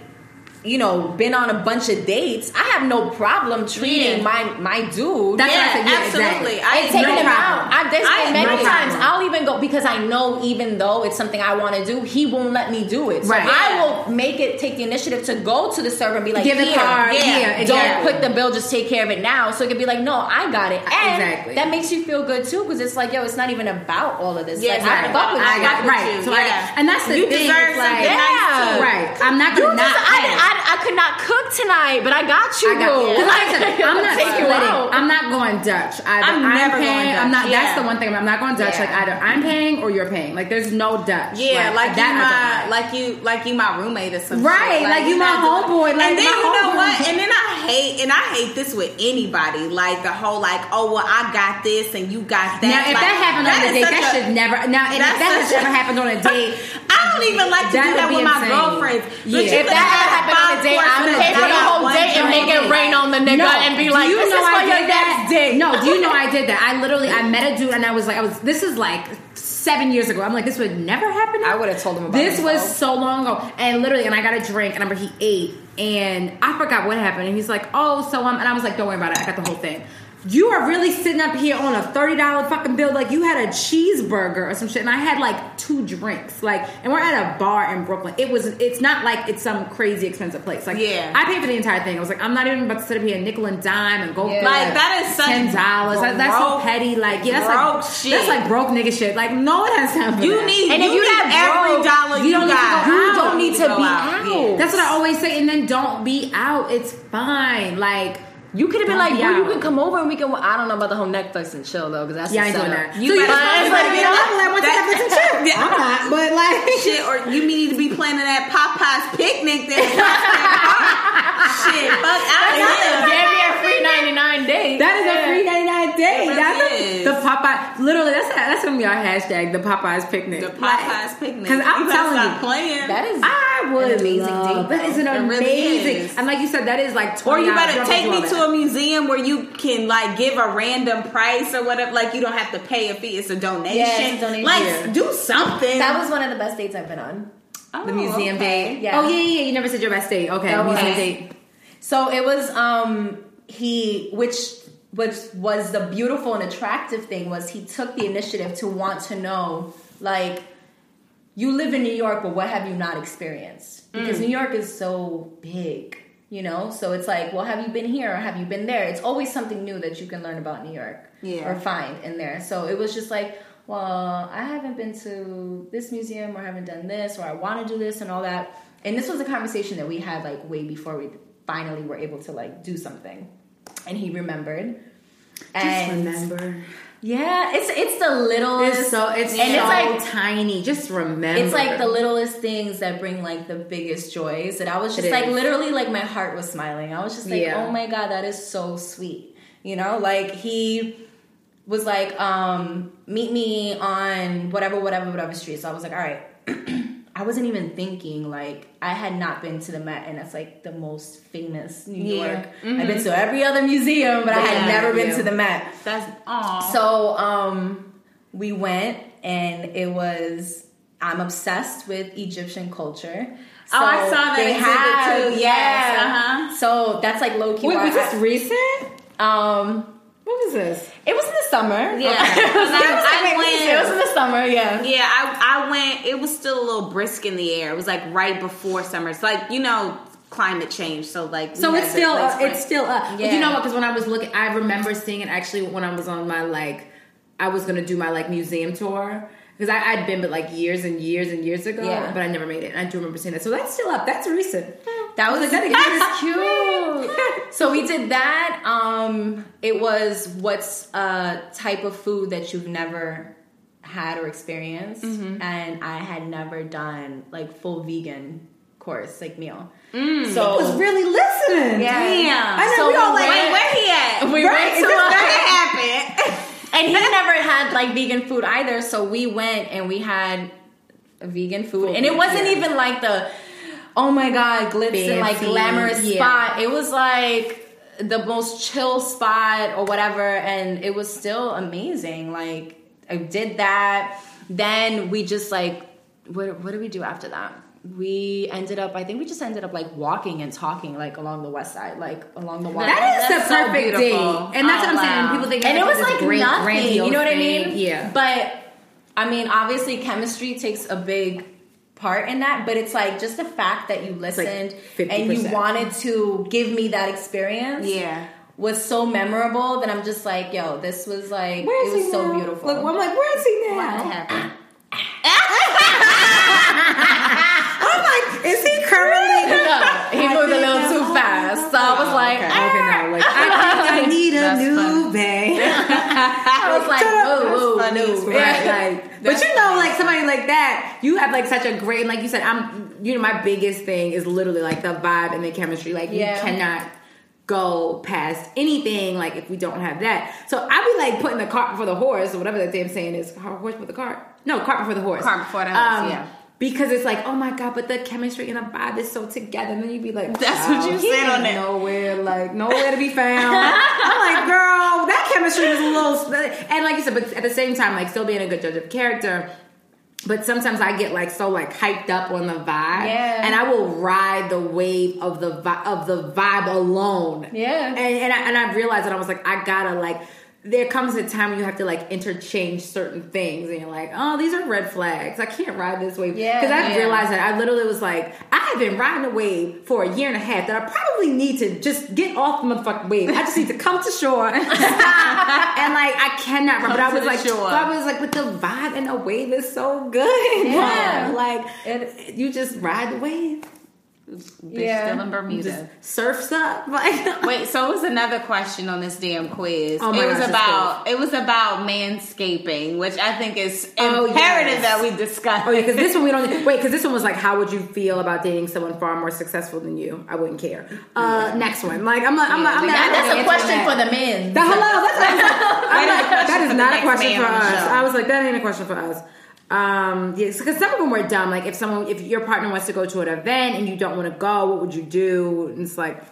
you know, been on a bunch of dates, I have no problem treating Yeah. my my dude. That's I Yeah, said. Yeah, absolutely. exactly. I and taking no him problem. out. I've there's I been many no times problem. I'll even go because I know even though it's something I want to do, he won't let me do it. So Right. I will make it take the initiative to go to the server and be like, Give the card. yeah, Yeah, Don't exactly. put the bill, just take care of it now. So it could be like, no, I got it. And Exactly. that makes you feel good too, because it's like, yo, it's not even about all of this. Yeah, like, I fuck with I you. got right. you, So I got, and that's the You thing. deserve like, something nice. Right. I'm not gonna not. I. I, I could not cook tonight, but I got you, I got. Cause like I'm not you splitting. I'm not going Dutch. Either I'm never going paying, I'm Dutch, not. That's the one thing. I'm not going Dutch. Yeah. Like either I'm paying or you're paying. Like there's no Dutch. Yeah, like, you that my like you like you my roommate or something. Right, like you you're my homeboy, like and then you know homeboy. what? And then I hate and I hate this with anybody. Like the whole like, oh well, I got this and you got that. Now, if Like, that happened on a date, that should never. Now, and if that has ever happened on a date, I don't even like to do that with my girlfriends. Yeah. You If that have happened on a five date, I would courses pay for the whole one date and make it rain on the nigga no, and be like, you this know is for I your did that? next date. No, do you know I did that? I literally I met a dude and I was like, I was. This is like seven years ago. I'm like, this would never happen. I would've told him about this. Was so long ago, and literally, and I got a drink, and I remember he ate, and I forgot what happened, and he's like, oh, so um, and I was like, don't worry about it, I got the whole thing. You are really sitting up here on a thirty dollar fucking bill, like you had a cheeseburger or some shit, and I had like two drinks, like, and we're at a bar in Brooklyn. It was, it's not like it's some crazy expensive place, like, Yeah. I paid for the entire thing. I was like, I'm not even about to sit up here nickel and dime and go Yeah. Like, that is such ten dollars. That, that's so petty. Like, yeah, that's broke like shit. that's like broke nigga shit. Like, no one has time for You that. need And you if you need every broke, dollar you you, don't need to go You out. don't need to go be out. out. That's what I always say. And then don't be out. It's fine. Like. You could have been like, well, you can come over and we can. I don't know about the whole Netflix and chill though, because that's Yeah, I the ain't doing that. You so better- you to better be be like, like- I went to Netflix and chill. Yeah. I'm not, but like. Shit, or you need to be planning that Popeyes picnic there. Shit, fuck out of here. Give me a free ninety nine date. That is a free 99 day. Really That's a- is. the Popeye. Literally, that's that's gonna be our hashtag. The Popeyes picnic. The Popeyes picnic. Because I'm you telling you, playing. That is I would An amazing love. date, That is an though. It really amazing. is. And like you said, that is like. or you better take me to a museum where you can like give a random price or whatever. Like you don't have to pay a fee; it's a donation. Yeah, it's a donation. Like Yeah. do something. that was one of the best dates I've been on. Oh, the museum okay. date. Yeah. Oh yeah, yeah. You never said your best date. Okay, That museum date. So it was um he which which was the beautiful and attractive thing was he took the initiative to want to know like you live in New York but what have you not experienced? Because mm. New York is so big. You know, so it's like, well, have you been here or have you been there? It's always something new that you can learn about New York Yeah. or find in there. So it was just like, well, I haven't been to this museum or haven't done this or I want to do this and all that. And this was a conversation that we had like way before we finally we were able to like do something. And he remembered. Just and remember. yeah, it's it's the littlest. It's so it's and so it's like tiny. Just remember. it's like the littlest things that bring like the biggest joys. And I was just It like is. literally like my heart was smiling. I was just like, Yeah. oh my god, that is so sweet. You know, like he was like, um, meet me on whatever, whatever, whatever street. So I was like, all right. I wasn't even thinking like I had not been to the Met, and that's like the most famous New Yeah. York. I've been to every other museum, but I had Yeah, never been to the Met. That's aw. So um we went and it was I'm obsessed with Egyptian culture. So Oh, I saw that they have- too. Yes, Yeah. uh-huh. So that's like low key. Wait, was this recent? um What was this? it was in the summer. Yeah. Okay. Because I- I went- it was in the summer, yeah. Yeah, I, I went. It was still a little brisk in the air. It was like right before summer. It's like you know climate change. So like So it's the still place uh, it's still up. Yeah. You know what? Because when I was looking, I remember seeing it actually when I was on my like, I was gonna do my like museum tour because I I'd been but like years and years and years ago, Yeah. but I never made it. And I do remember seeing that. So that's still up. That's recent. That was like, that is cute. so we did that. Um, it was what's a type of food that you've never had or experienced, Mm-hmm. and I had never done like full vegan course like meal. I So was really listening. yeah, Damn. I know, So we all like- Wait, where he at? We Right, went is to this a- What happened? And he never had like vegan food either. So we went and we had vegan food, and it wasn't yeah. even like the oh my god glitz and like glamorous yeah. spot. It was like the most chill spot or whatever, and it was still amazing. Like I did that. Then we just like what what did we do after that? We ended up. I think we just ended up like walking and talking like along the west side, like along the water. That is That's the so perfect beautiful. date, and that's Oh, what I'm saying. wow. People think and it was like great, nothing. grandiose You know what I thing. mean? Yeah. But I mean, obviously, chemistry takes a big part in that. But it's like just the fact that you like listened and you wanted to give me that experience. Yeah. Was so memorable that I'm just like, yo, this was like, Where is it was he so now? beautiful. Look, I'm like, where is he What now? happened? Is he currently? No, he moved a little too fast. So I was like, okay, ah. okay, no, like I, I need a new bag. I was like, whoa, whoa, funny no. as fuck. Right, like, but you know, like somebody like that, you have like such a great, like you said, I'm, you know, my biggest thing is literally like the vibe and the chemistry. Like, Yeah. you cannot go past anything like if we don't have that. So I'd be like putting the cart before the horse or whatever that damn saying is. Horse before the cart? No, cart before the horse. Cart before the horse, yeah. Because it's like, oh my god, but the chemistry and the vibe is so together. And then you'd be like, That's what you said on it. Nowhere, like nowhere to be found. I'm like, girl, that chemistry is a little. And like you said, but at the same time, like still being a good judge of character. But sometimes I get like so like hyped up on the vibe, Yeah. and I will ride the wave of the vi- of the vibe alone. Yeah. and and I, and I realized that I was like, I gotta like. There comes a time when you have to like interchange certain things, and you're like, "Oh, these are red flags. I can't ride this wave." Yeah, because I yeah. realized that I literally was like, I have been riding a wave for a year and a half that I probably need to just get off the motherfucking wave. I just need to come to shore, and like I cannot. But I was like, shore. but I was like, but the vibe and the wave is so good. Yeah. like It- you just ride the wave, Bitch Yeah. still in Bermuda. just surfs up. Like Wait, so it was another question on this damn quiz. Oh my it was gosh, about it was about manscaping, which I think is Oh, imperative yes. that we discuss. Oh yeah, because this one we don't wait. Because this one was like, how would you feel about dating someone far more successful than you? I wouldn't care. Uh, Next one, like I'm, like I'm, not, I'm we not. That's I'm a question answering for the men. The hello, that's what I'm, I'm That is a like, question that for is the not a question man for on us. show. I was like, that ain't a question for us. Um, yes, because some of them were dumb. Like if someone, if your partner wants to go to an event and you don't want to go, what would you do? And it's like,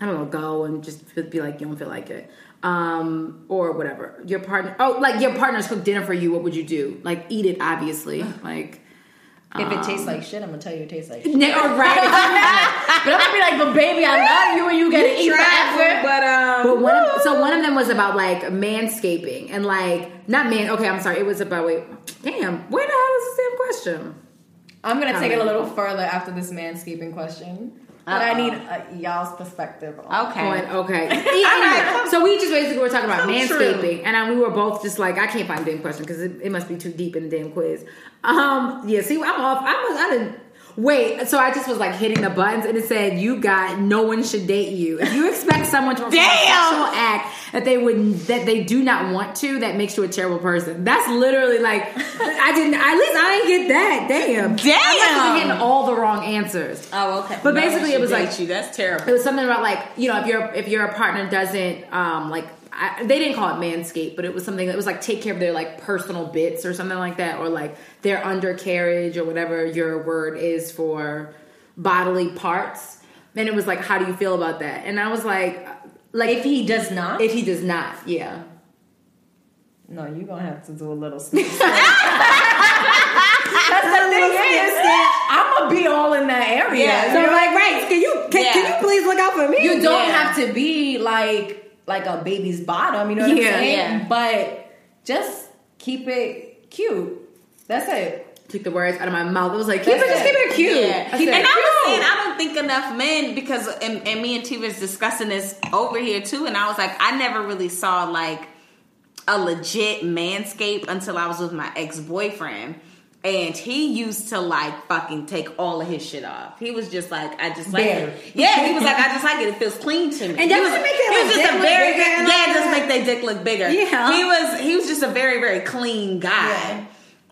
I don't know, go and just be like, you don't feel like it. Um, or whatever. Your partner, oh, like your partner's cooked dinner for you. What would you do? Like eat it, obviously. Like, If it tastes like shit, I'm gonna tell you it tastes like shit. or right. But I'm gonna be like, but baby, I love you and you gotta eat forever. but um, But one of, so one of them was about like manscaping and like not man. Okay, I'm sorry. It was about wait. Damn, where the hell is the same question? I'm gonna take it a little further after this manscaping question. But I Uh-oh. need uh, y'all's perspective. On Okay. Point. Okay. Anyway, so we just basically were talking about So manscaping, and I, we were both just like, I can't find the damn question because it, it must be too deep in the damn quiz. Um, yeah. See, I'm off. I was. I didn't. Wait, so I just was like hitting the buttons and it said, You got no one should date you. If you expect someone to perform a sexual act that they would that they do not want to, that makes you a terrible person. That's literally like I didn't at least I didn't get that. Damn. Damn! I must be getting all the wrong answers. Oh, okay. But No basically it was like- you. That's terrible. It was something about like you know if your if your partner doesn't um like I, they didn't call it manscape, but it was something that was like take care of their like personal bits or something like that, or like their undercarriage or whatever your word is for bodily parts. And it was like, how do you feel about that? And I was like, like If he does not, if he does not, yeah. no, you're gonna have to do a little. Sneak. That's the thing is, I'm gonna be all in that area. Yeah. So like, what I mean? right? Can you can, can you please look out for me? You don't Yeah. have to be like like a baby's bottom, you know what Yeah, I'm saying? yeah. But just keep it cute. That's it. took the words out of my mouth. It was like, keep it, That's just keep it cute. Yeah. I said, and I was saying, I don't think enough men because, and, and me and T was discussing this over here too, and I was like, I never really saw like a legit manscape until I was with my ex boyfriend. And he used to like fucking take all of his shit off. He was just like, I just like it. Yeah, he was like, I just like it. It feels clean to me. And he doesn't was, make their, he was just a look very bigger yeah, it does that? make their dick look bigger. Yeah. he was he was just a very very clean guy. Yeah.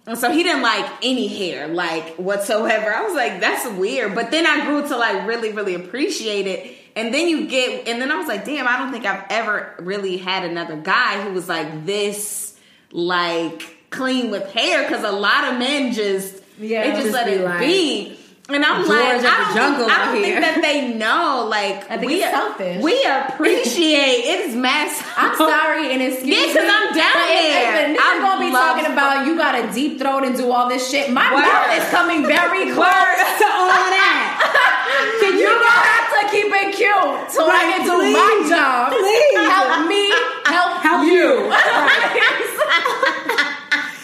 And so he didn't like any hair, like whatsoever. I was like, that's weird. But then I grew to like really, really appreciate it. And then you get, and then I was like, damn, I don't think I've ever really had another guy who was like this, like clean with hair. Cause a lot of men just, Yeah, they just, just let it like, be. And I'm George like, I don't, think, I don't think that they know. Like, I think we it's selfish. We appreciate it is mass. I'm sorry and excuse Yeah, 'cause me, I'm down but if- there. If a nigga I gonna be talking about you got a deep throat and do all this shit, my Word. mouth is coming very close to all that. Can you gonna have to keep it cute so I Right, can do please. my job? Please. Help me help, Help you.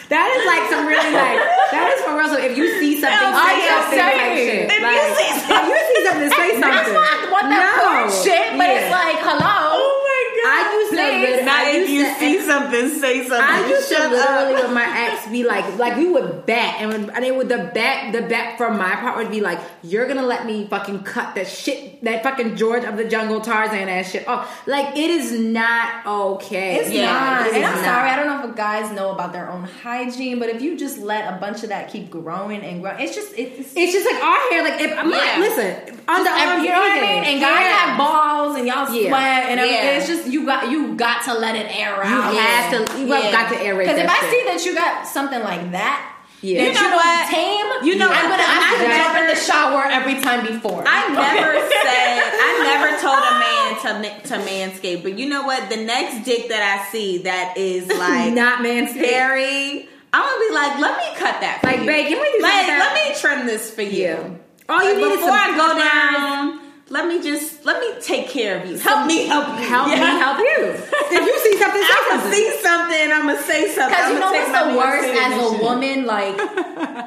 That is like some really like that is for real. So if you see something, I say am something type saying, shit. if you Like, see if you see something, say something. What that No. You see something, say something. I used to literally up. with my ex be like, like we would bet, and when, and it would the bet, the bet from my part would be like, you're gonna let me fucking cut that shit, that fucking George of the Jungle Tarzan ass shit off. Like it is not okay. It's Yeah, not. it And I'm not. sorry, I don't know if guys know about their own hygiene, but if you just let a bunch of that keep growing and growing, it's just it's, It's just like our hair. Like if I'm Yeah. not listen, under Every- you know what I mean? And guys have balls and y'all Yeah. sweat and everything. Yeah. It's just you got you got to let it air You out. have to. You Yeah. got to aerate. Because if I shit. see that you got something like that, Yeah. that You you, know don't what? tame, You know I'm gonna have to I jump in the shower every time before. I never said I never told a man to to manscape, but you know what? The next dick that I see that is like not manscaped. hairy, I'm gonna be like, let me cut that. For Like, you. babe, can we do like, let me trim this for you. Yeah. All you Like, need is before some I go peppers. down. Let me just let me take care of you. Help me, help you, Help me, help you. If you see something, say I'm gonna see something. I'm gonna say something. Because you know what's the worst as a woman? Like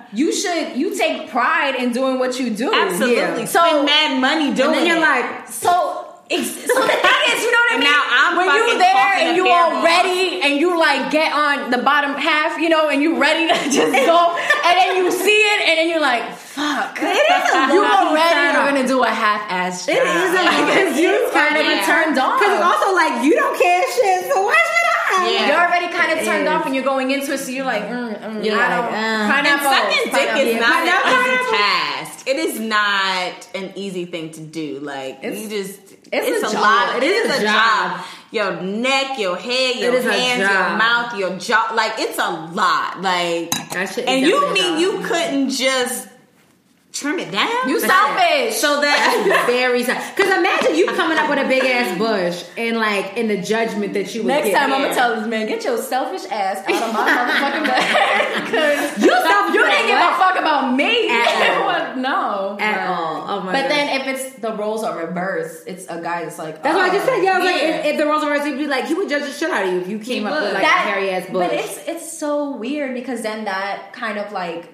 you should you take pride in doing what you do. Absolutely. Yeah. So- Spend mad money doing And then you're like, So, so the thing is, you know what I mean? now I'm when you there and you all ready and you like get on the bottom half, you know, and you ready to just go, and then you see it, and then you're like, fuck. It is a you already are gonna do a half ass job. It is a lot. because you kind of yeah. turned on. because it's also like you don't care shit. So why should I? Yeah. You're already kind of It turned is. off, and you're going into it, so you're like, mm, mm, You're I like, don't. uh. Pineapple. sucking dick pineapple. is not Pineapple. an easy task. It is not an easy thing to do. Like It's- you just, it's it's, a a, job. lot. It It is is, a a job. job. Your neck, your head, your It is a hands, your mouth, your jaw. Like it's a lot. Like That shit is and you mean a you couldn't just trim it down? You selfish. so that very sad. Because imagine you coming up with a big ass bush and like in the judgment that you would Next get. time, I'm gonna tell this man, get your selfish ass out of my motherfucking bed. Because You selfish you didn't give a fuck about me. At no. At No. all. Oh my god. But God. then if it's the roles are reversed, it's a guy that's like, That's what I just oh, said. Yeah, I was like, if, if the roles were reversed, he'd be like, he would judge the shit out of you if you came up with would. like a hairy ass bush. But it's it's so weird because then that kind of like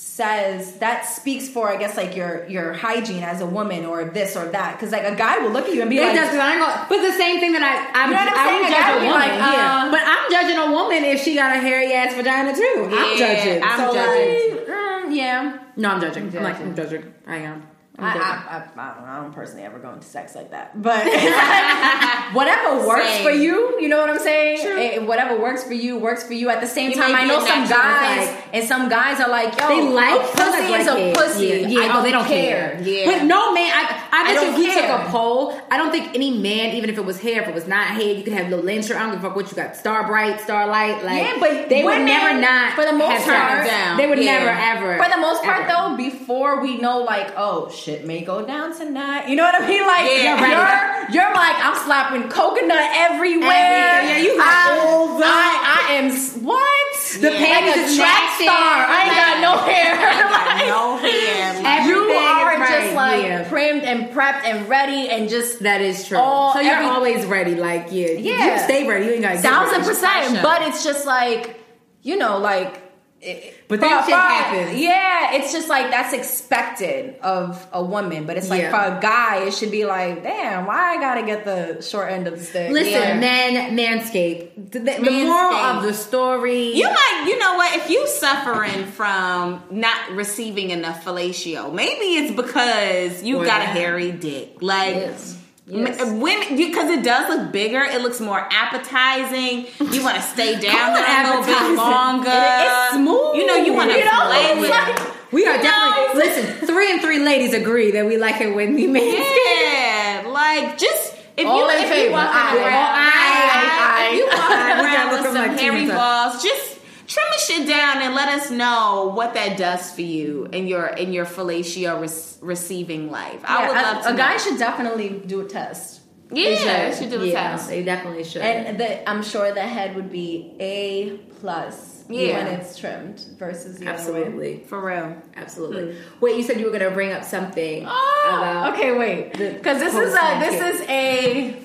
says that speaks for I guess like your your hygiene as a woman or this or that because like a guy will look at you and be It like does, I but the same thing that I, I'm, You know what I'm I would judge a woman, like, yeah. uh, But I'm judging a woman if she got a hairy ass vagina too. I'm Yeah, judging. I'm so judging. like, mm, yeah no, I'm judging. I'm, I'm like. I'm judging. I am. I. I, I, I, don't, I don't personally ever go into sex like that, but whatever works Same. for you, you know what I'm saying? True. Eh, whatever works for you works for you. At the same You time, I know some guys, like- and some guys are like, yo, They like pussy is a like pussy. Yeah, yeah. I oh, don't they don't care. care. Yeah. But no man, I, I, bet don't if we took a poll, I don't think any man, even if it was hair, if it was not hair, you could have little lens shirt. I don't give a fuck what you got, star bright, starlight. Like, Yeah, but they would never not for the most part- down. They would Yeah. never ever. For the most part, ever. though, before we know, like, oh shit may go down tonight. You know what I mean? Like, Yeah, you're, right. you're like, I'm slapping coconut everywhere. Yeah, you I, like all the- I, I am what? The Yeah. panties like a track star. I ain't got no hair. Got no hair. You are is just like yeah. primed and prepped and ready and just That is true. All- so you're every- always ready. Like, yeah, Yeah. you stay ready. You ain't got thousand percent. But it's just like you know, like. It- But for- that shit happens. Yeah, it's just like that's expected of a woman, but it's like Yeah. for a guy, it should be like, damn, why I gotta get the short end of the stick? Listen, Yeah. men, manscape. The, the Manscaped. moral of the story. You might, you know what? If you suffering from not receiving enough fellatio, maybe it's because you Or got a hairy dick. Like Yes. Yes. Uh, women, because it does look bigger. It looks more appetizing. You want to stay down there a little bit longer. It- it's smooth. You know, you want to You know, play it's with. like- we are You definitely know? listen. Three and three ladies agree that we like it when we manscape. Yeah, like just if All you if you favor. walking Aye. around, Aye. if you Aye. walking Aye. We around with some hairy balls, just trim the shit down and let us know what that does for you in your in your fellatio res- receiving life. I Yeah, would a- love to. a, guy should definitely do a test. yeah, They should do a yeah, test. They definitely should. And the, I'm sure the head would be A plus Yeah. when it's trimmed versus the other way. Absolutely. For real. Absolutely. Hmm. Wait, you said you were going to bring up something Oh, about. okay, wait. Because this is a this is a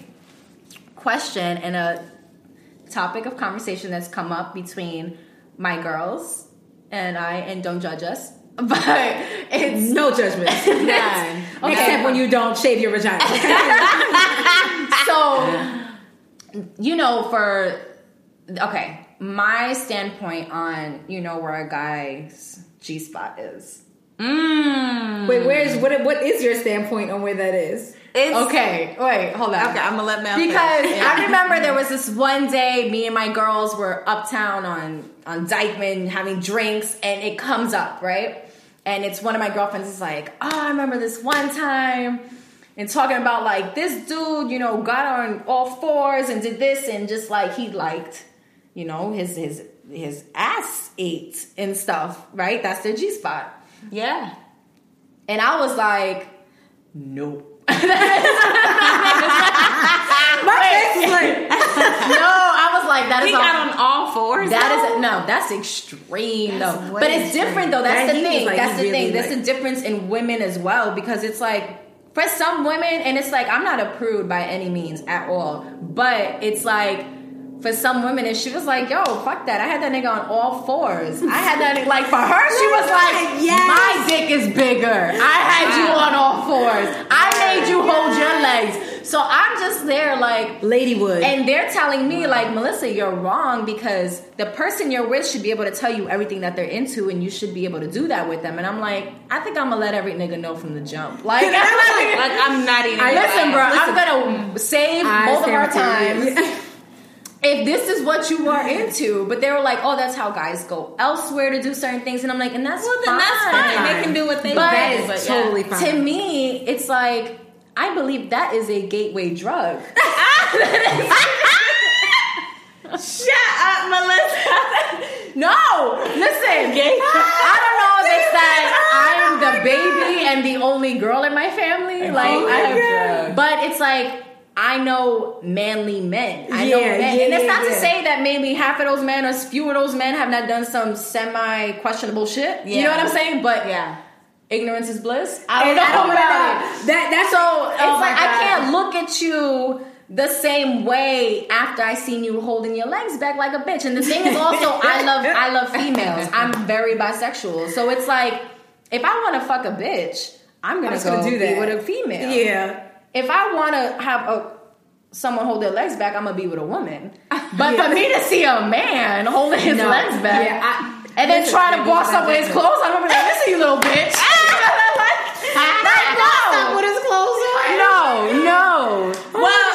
question and a topic of conversation that's come up between my girls and I. And don't judge us, but it's No judgment. None. Except when you don't shave your vagina. so you know for okay my standpoint on you know where a guy's G spot is. Mm. Wait, where's what? What is your standpoint on where that is? It's, Okay, wait, hold on. Okay, I'm gonna let Mel because. Yeah. I remember there was this one day me and my girls were uptown on on Dyckman having drinks and it comes up right? And it's one of my girlfriends is like oh I remember this one time and talking about like this dude you know got on all fours and did this and just like he liked you know his his his ass ate and stuff right? That's their G spot. Yeah. and I was like nope My face is like. no I was like that is He all- got on all fours. That though? is no, that's extreme That's though. But it's different though. That's That the thing. like, that's he the thing. really There's like- a difference in women as well because it's like for some women, and it's like I'm not a prude by any means at all, but it's like. For some women, and she was like, "Yo, fuck that! I had that nigga on all fours. I had that nigga, like for her. She was like, Yes. my dick is bigger. I had you on all fours. I made you hold your legs. So I'm just there, like, Ladywood. and they're telling me, like, Melissa, you're wrong because the person you're with should be able to tell you everything that they're into, and you should be able to do that with them. And I'm like, I think I'm gonna let every nigga know from the jump. Like, Like I'm not even. listen, bro, Listen. I'm gonna save I both of our stand with you. times. If this is what you are into, but they were like, "Oh, that's how guys go elsewhere to do certain things," and I'm like, "And that's Well, then that's fine. They can do what they But- do. but yeah. totally fine. To me, it's like I believe that is a gateway drug. Shut up, Melissa. No, listen. I don't know if it's that I am the baby and the only girl in my family. Like, Oh my I have, God. but it's like I know manly men. I know Yeah, men, yeah, and it's yeah, not to say that maybe half of those men or few of those men have not done some semi questionable shit. You know what I'm saying? But Yeah. Ignorance is bliss. I don't And know I don't about know. it. That that's So oh it's oh my like I can't look at you the same way after I seen you holding your legs back like a bitch. And the thing is also I love I love females. I'm very bisexual. So it's like if I want to fuck a bitch, I'm gonna, go gonna do be that. with a female. Yeah. If I want to have a someone hold their legs back, I'm gonna be with a woman. But for me to see a man holding his No. legs back Yeah, I- and then listen, try to boss up with his clothes, I'm gonna be like, listen, you little bitch. like, no. his clothes on. No, no. Well,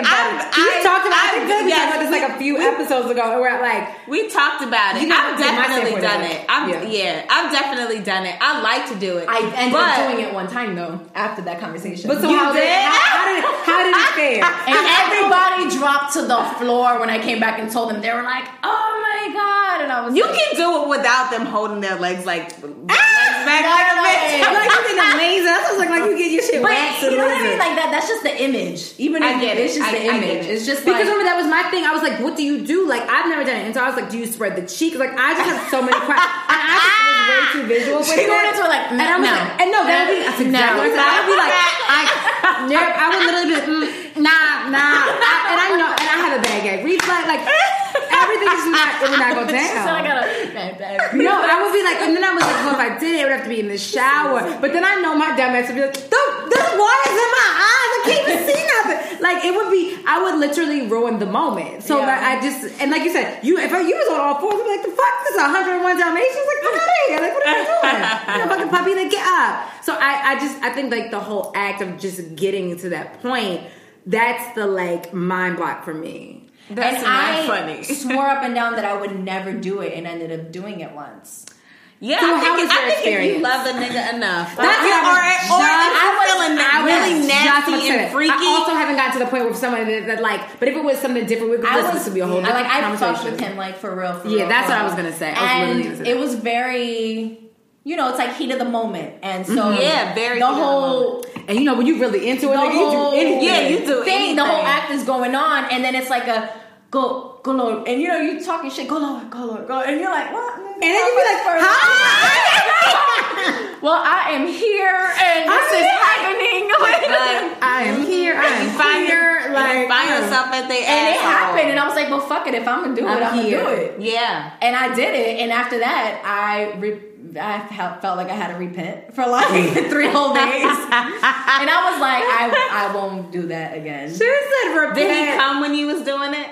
it's He's like I'm- embedded. We I- talked about. I I- think we yes, talked about this like a few episodes ago. Where like We talked about it. You know, I've definitely done it. I'm yeah. yeah. I've definitely done it. I like to do it. I ended but, up doing it one time though after that conversation. But so You how did, did? how, how did it, how did it fare? and everybody dropped to the floor when I came back and told them. They were like, "Oh my god!" And I was You like, can do it without them holding their legs like Ah! back like a bitch. I'm like you amazing. That sounds like like you get your shit But waxed you know what I mean? Like that. That's just the image. Even I if get it's it. just I- the image. it. It's just Because like remember that was my thing. I was like, "What do you do?" Like I've never done it, and so I was like, "Do you spread the cheeks?" Like I just have so many questions. And I just was way too visual with She went it like, and I was no. like, and no, that would be that's exactly what I. Would be like, I, I would literally be like, mm, nah, nah, I, and I know, and I have a bad gag reflex. Like everything is not, it would not go down. I got a No, I would be like, and then I was like, well, if I did it, it would have to be in the shower. But then I know my dumb ass would be like, the, the water's in my eyes. I can't even see nothing. Like it would be, I would literally ruin the moment. So Yeah. like, I just, and like you said, you if I, you was on all fours, I'd be like, the fuck, this is 101 Dalmatians. Like, fuck out of here. Like, what are you doing? You know, fucking puppy, like, get up. So I, I just, I think like the whole act of just getting to that point, that's the like mind block for me. That's and not I funny. swore up and down that I would never do it, and ended up doing it once. Yeah, So I think, was your I think if you love a nigga enough, That's or, I or, was or if you're feeling I really just nasty and freaky, I also haven't gotten to the point where someone that, that like, but if it was something different, we could listen, this would be a whole I, like I fucked with him like for real. For Yeah, real, that's what I was gonna say. I was and it was very, you know, it's like heat of the moment, and so mm-hmm. Yeah, very the whole And you know when you really into it, the like, you do anything. Yeah, you do thing, the whole act is going on, and then it's like a go go Lord, and you know you talking shit, go Lord, go Lord, go, and you're like what? And then you be like, hi. well, I am here, and this I'm is here. happening. I am here. I am your, Like find uh, yourself at the end. and it happened, and I was like, well, fuck it. If I'm gonna do it, I'm I'm, gonna do it. Yeah, And I did it, and after that, I re- I felt felt like I had to repent for like three whole days, and I was like, I I won't do that again. She said repent. did he come when you was doing it?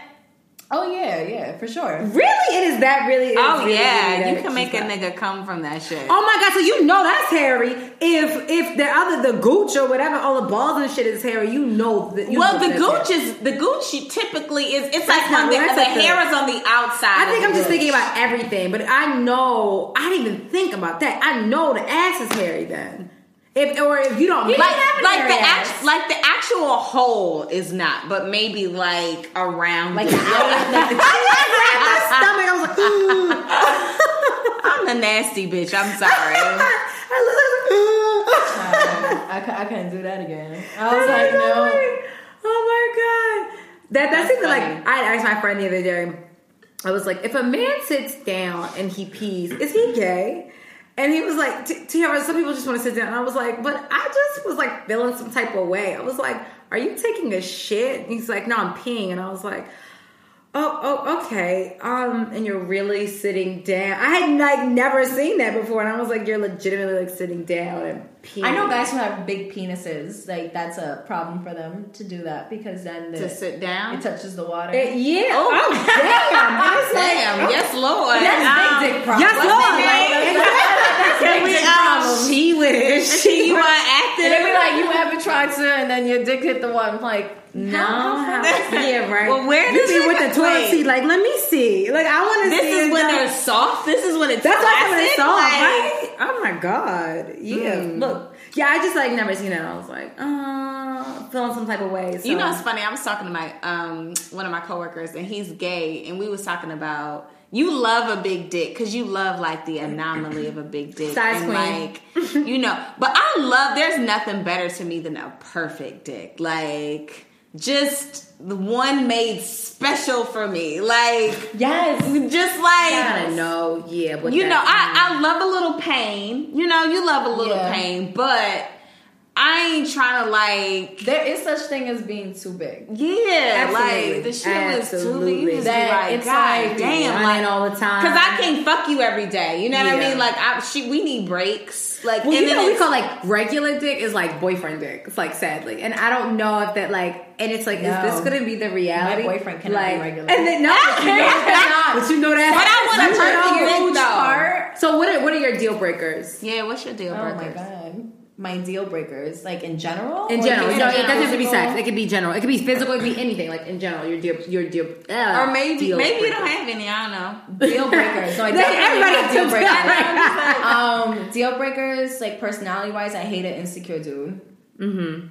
Oh yeah, yeah, for sure. Really? It is that really? it is Oh really, yeah, really you can make a she's like- nigga come from that shit. Oh my god! So you know that's hairy. If if the other the gooch or whatever, all the balls and shit is hairy, you know that. You well, know the that's gooch hairy. is the gooch typically is. It's That's like not on the, the hair is on the outside. I think of I'm the just thinking about everything, but I know I didn't even think about that. I know the ass is hairy then. If or if you don't make like like the act, like the actual hole is not, but maybe like around Like the like the- my stomach, I was like, ooh. I'm the nasty bitch. I'm sorry. I was like. I, cou- I couldn't do that again. I was like, no. Oh my god. That that's, That's even funny. like I asked my friend the other day. I was like, if a man sits down and he pees, is he gay? And he was like, "T- Tiara, some people just want to sit down. And I was like, but I just was like feeling some type of way. I was like, are you taking a shit? And he's like, no, I'm peeing. And I was like, oh, oh, okay. Um, and you're really sitting down. I had like never seen that before. And I was like, you're legitimately like sitting down and peeing. I know guys who have big penises. Like that's a problem for them to do that because then the, to sit down. it touches the water. Eh, yeah. Oh. Oh, damn. Like, Damn. oh, Yes, Lord. that's Um, big dick problem. Yes, Lord. name? That's big we, dick um, problem. She wish. you want And they be active? like, you ever tried to, and then your dick hit the water. I'm like, No, how- yeah, right. Well, where do you be it with the toilet seat? Like, let me see. Like, I want to see. This is it when they're soft. This is when it's That's why when it's soft, like- right? Oh my god. Yeah. Hmm. Look. Yeah, I just like never seen it. I was like, uh, feeling some type of way. So. You know, it's funny. I was talking to my um one of my coworkers, and he's gay, and we was talking about you love a big dick because you love like the anomaly of a big dick, Size and queen. like you know. But I love. There's nothing better to me than a perfect dick, like just the one made special for me, like yes. just like I don't know. Yeah, but you know, I, I love a little pain. You know, you love a little Yeah. pain, but I ain't trying to like. There is such thing as being too big. Yeah, Absolutely. like the shit was too big. You That- like, it's God like damn, like all the time. Because I can't fuck you every day. You know what I mean? Like, I, she, we need breaks. Like, Well, and you then know, we call like regular dick is like boyfriend dick. It's like sadly, and I don't know if that like, and it's like, No. is this gonna be the reality? My boyfriend cannot be like, regular. And then no, but you know, but you know that. But I want a you know. perfect dick, though. part. So what are what are your deal breakers? yeah. What's your deal Oh my god. My deal breakers, like in general. In general, just you know, it doesn't have to be sex. It could be general. It could be physical. It could be anything. Like in general, your deal, your deal, uh, Or maybe, deal maybe you don't have any. I don't know. Deal breakers. So I Like, definitely everybody have deal breakers. that. um, deal breakers, like personality wise, I hate an insecure dude. Mm-hmm.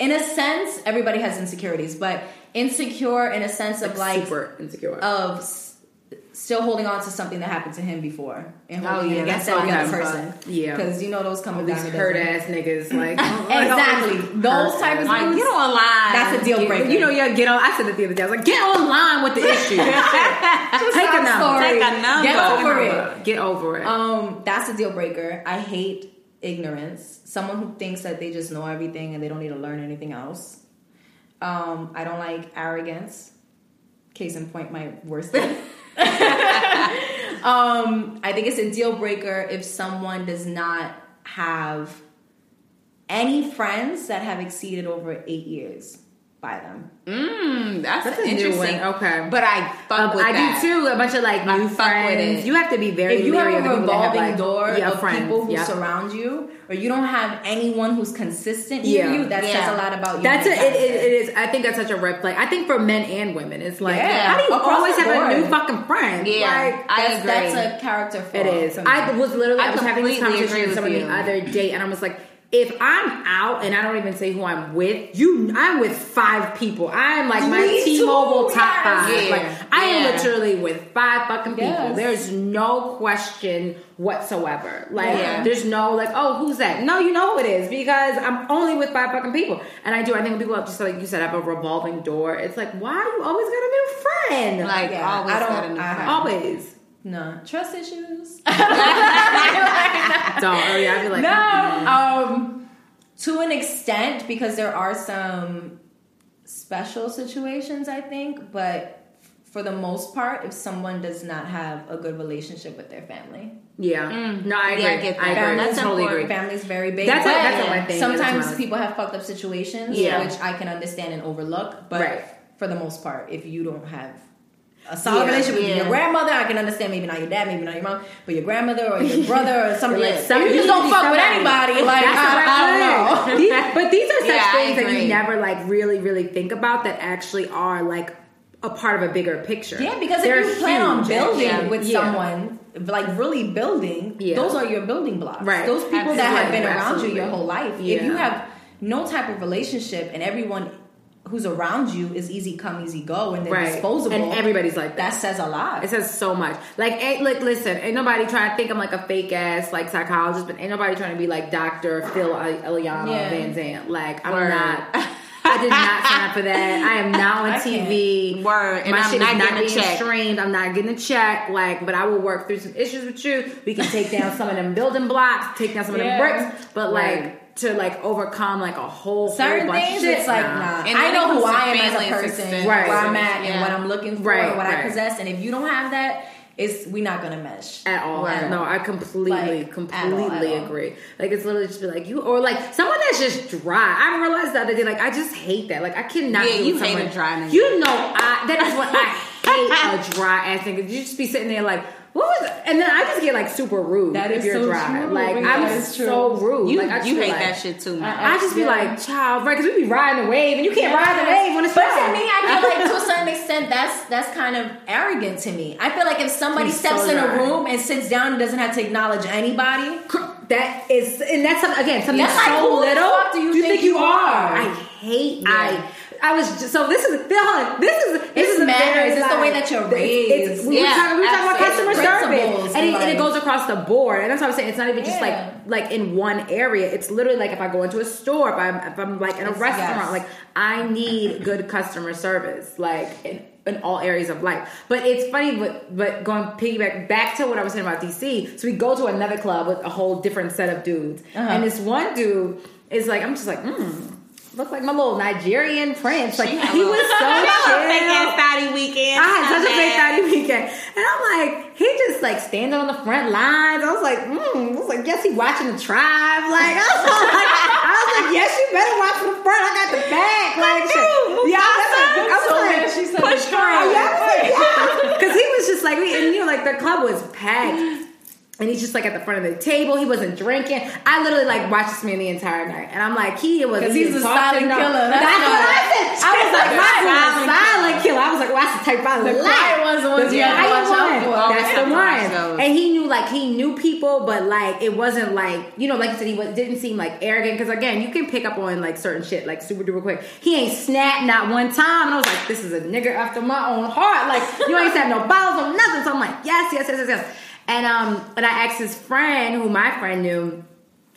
In a sense, everybody has insecurities, but insecure in a sense of like super insecure. of s- still holding on to something that happened to him before and Oh, holding yeah, against that's that all other person. have Yeah. because you know those come All down these hurt ass niggas, like Exactly. Those type of Like, dudes. get online. That's a deal breaker. You know, yeah, get on. I said that the other day. I was like, get online with the issue. Take a Stop number. Take a number. Get over it. Get over it. Um, that's a deal breaker. I hate ignorance. Someone who thinks that they just know everything and they don't need to learn anything else. Um, I don't like arrogance. Case in point, my worst thing. um, I think it's a deal breaker if someone does not have any friends that have exceeded over eight years by them. Mm, that's, That's interesting. Okay. but I fuck Uh, with I that. do too. A bunch of like I new fuck with friends. You have to be very if you have a people that have, revolving like, door yeah, of friends. people who yeah. surround you, or you don't have anyone who's consistent Yeah. you, that Yeah. says a lot about you. That's a, it, it, it is. I think that's such a red flag. I think for men and women, it's like, how do you across always have a new fucking friend? Yeah. Like, I that's, agree. that's a character flaw. It is. I was literally I, I was having this conversation with someone the other day, and I was like, if I'm out and I don't even say who I'm with, you, I'm with five people. I'm like my Me T-Mobile top yes. five. Yeah. Like I am literally with five fucking people. Yes. There's no question whatsoever. Like Yeah. there's no like, oh, who's that? No, you know who it is because I'm only with five fucking people. And I do. I think when people have just like you said I have a revolving door. It's like, why you always got a new friend? Like, Yeah, always I don't- got a new friend. always. No trust issues. Don't. Oh yeah, I'd be like, no, um, to an extent because there are some special situations, I think, but for the most part, if someone does not have a good relationship with their family, Yeah. No, I agree. Yeah, I get that. I agree. That's totally important. agree. Family's very big. That's but what- that's what my thing Sometimes that's people have fucked up situations, Yeah. which I can understand and overlook. But Right. for the most part, if you don't have a solid Yeah. relationship with Yeah. your grandmother, I can understand maybe not your dad, maybe not your mom, but your grandmother or your brother or something. Like, like some- you just don't fuck with anybody. Like I, I don't know. These- but these are such Yeah, things that you never like really, really think about that actually are like a part of a bigger picture. Yeah, because They're if you plan on building actually. with Yeah. someone, like really building, Yeah. those are your building blocks. Right. Those people that have been around Absolutely. you your whole life. If you have no type of relationship and everyone who's around you is easy come, easy go, and they're Right. disposable, And everybody's like that. that says a lot. It says so much. Like, eh, ain't, like, listen, ain't nobody trying to think I'm like a fake ass like psychologist, but ain't nobody trying to be like Doctor Phil Iyanla Yeah. Vanzant. Like, I'm Word. not. I did not sign up for that. I am now on I can't. TV. Word. And My I'm shit not is not getting a being check. streamed. I'm not getting a check. Like, but I will work through some issues with you. We can take down some of them building blocks, take down some of them bricks, but like. To like overcome like a whole Certain whole bunch things, of shit, it's like nah. nah. And I know who I am as a person, Right. where I'm at, and what I'm looking for, Right, and what I possess. And if you don't have that, it's we not gonna mesh. at all. Right. No, I completely, Like, at all, completely at all. agree. Like it's literally just be like you, or like someone that's just dry. I realized the other day, like I just hate that. Like I cannot. Yeah, you hate someone- a dry nigga. You know, I that is what I hate a dry ass nigga. You just be sitting there like. What was And then I just get like super rude That if is you're so dry. true. Like That I'm is true. so rude. You, like, you hate like- that shit too, man. I just be like, child, right? Because we be riding the wave, and you can't ride the wave when it's But dry. to me, I feel like to a certain extent, that's that's kind of arrogant to me. I feel like if somebody He's steps so in a room and sits down and doesn't have to acknowledge anybody, That is, and that's something again something That's like, so who the little. fuck do you think you are? I hate. I. I was just, so. This is hold. This is this It is very, It's the way that you're it's- it's- raised. we were talking, we were talking about customer service, and it, and it goes across the board. And that's what I'm saying. It's not even just Yeah. like like in one area. It's literally like if I go into a store, if I'm if I'm like in a It's- restaurant, yes. like I need good customer service, like in, in all areas of life. But it's funny, but but going piggyback back to what I was saying about DC. So we go to another club with a whole different set of dudes, Uh-huh. and this one dude is like I'm just like, mm, look like my little Nigerian prince. Like he was so She had a little fake chill. ass thotty weekend. I had such a big thotty weekend, and I'm like, he just like standing on the front lines. I was like, mm. I was like, yes, he watching the tribe. Like I was like, I was like, yes, you better watch the front. I got the back. Like, shit. yeah, I was like, like, she said Push through. yeah, because he was just like, and you know, like the club was packed. And he's just like at the front of the table. He wasn't drinking. I literally like watched this man the entire night, and I'm like, he was 'Cause he he's didn't a silent killer. That's, That's what I said. I was like, That's why is silent a silent killer? I was like, well, that's the type I The like. quiet ones, the ones you have to watch out one. for. Always That's have the one. And he knew like he knew people, but like it wasn't like you know, like you said, he was, didn't seem like arrogant. Because again, you can pick up on like certain shit like super duper quick. He ain't snapped not one time, and I was like, this is a nigga after my own heart. Like you ain't snap no bottles or nothing. So I'm like, yes, yes, yes, yes, yes. And um, and I asked his friend, who my friend knew.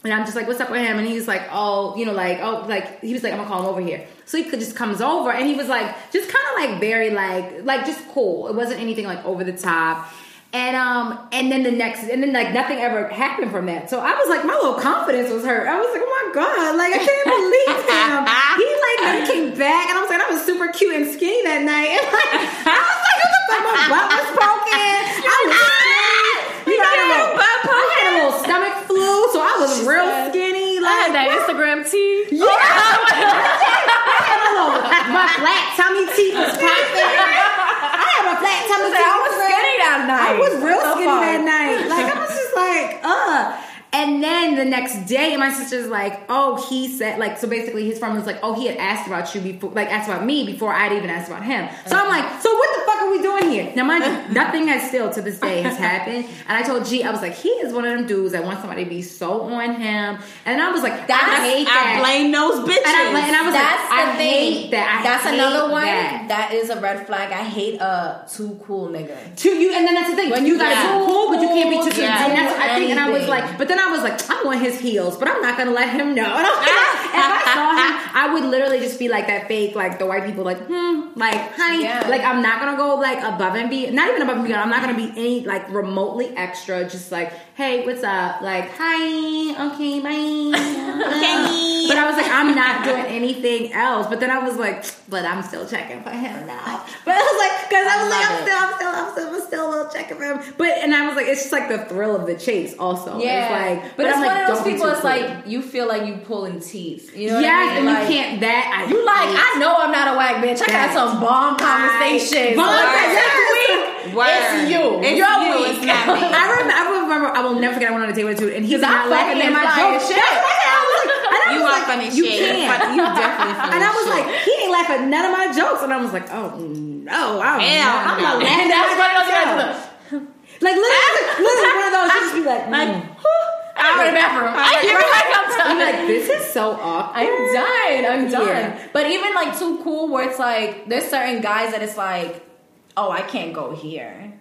And I'm just like, what's up with him? And he's like, oh, you know, like, oh, like he was like, I'm gonna call him over here. So he could just comes over, and he was like, just kind of like very like, like just cool. It wasn't anything like over the top. And um, and then the next, and then like nothing ever happened from that. So I was like, my little confidence was hurt. I was like, oh my god, like I can't believe him. he like then came back, and I was like, I was super cute and skinny that night. And like, I was like, what the fuck? My butt was poking. I was skinny. I had a little, I had a little stomach flu, so I was real said, skinny. I had that Instagram tea. Yeah, I had a little, my flat tummy teeth was popping. I had my flat tummy teeth. I was skinny that night. I was real So skinny far. that night. Like I was just like, uh. And then the next day, my sister's like, "Oh, he said like so." Basically, his friend was like, "Oh, he had asked about you before, like asked about me before I'd even asked about him." So I'm like, "So what the fuck are we doing here?" Now, mind you, nothing has still to this day has happened. And I told G, I was like, "He is one of them dudes that wants somebody to be so on him." And I was like, That's- "I hate that." I blame those bitches. And I, and I was That's like, I thing. hate that. I that's hate another one. That. that is a red flag. I hate a too cool nigga. To you, and then that's the thing. When you yeah. be cool, but you can't be too. Yeah. And that's what I think. And I was like, but then I was like, I want his heels, but I'm not gonna let him know. And, I, if I saw him, I would literally just be like that fake, like the white people, like, hmm, like, honey, Yeah. like I'm not gonna go like above and be, not even above and beyond. I'm not gonna be any like remotely extra. Just like, hey, what's up? Like, hi, okay, bye. Okay. But I was like, I'm not doing anything else. But then I was like, but I'm still checking for him now. But I was like, because I was I like, love I'm still, I'm still, I'm still, I'm still a little checking for him. But and I was like, it's just like the thrill of the chase. Also, Yeah, it's like, but, it's I'm one like, of those people. It's cool. like you feel like you pulling teeth. You know what yes, I mean? and Like, you can't that. I You like? hate I know I'm not a whack bitch. I got some bomb conversations. Bomb conversations. Word. It's you. It's You're you. weak. It's not me. I remember, I remember, I will never forget. I went on a date with a dude, and he was 'Cause I not laughing fucking at my fly jokes. shit. I said. I was like, and I You was are like, funny you shit. can't. You definitely funny And I was shit. like, he ain't laugh at none of my jokes, and I was like, oh no, I'm Hell not, I'm no. not laughing And at that's my one of those jokes. guys. Like literally, literally one of those. You just be like, Like, mm. I go to the bathroom. I You're feel like I'm done. like, this is so awkward. I'm done. I'm done. Yeah. But even like too cool, where it's like there's certain guys that it's like, oh, I can't go here.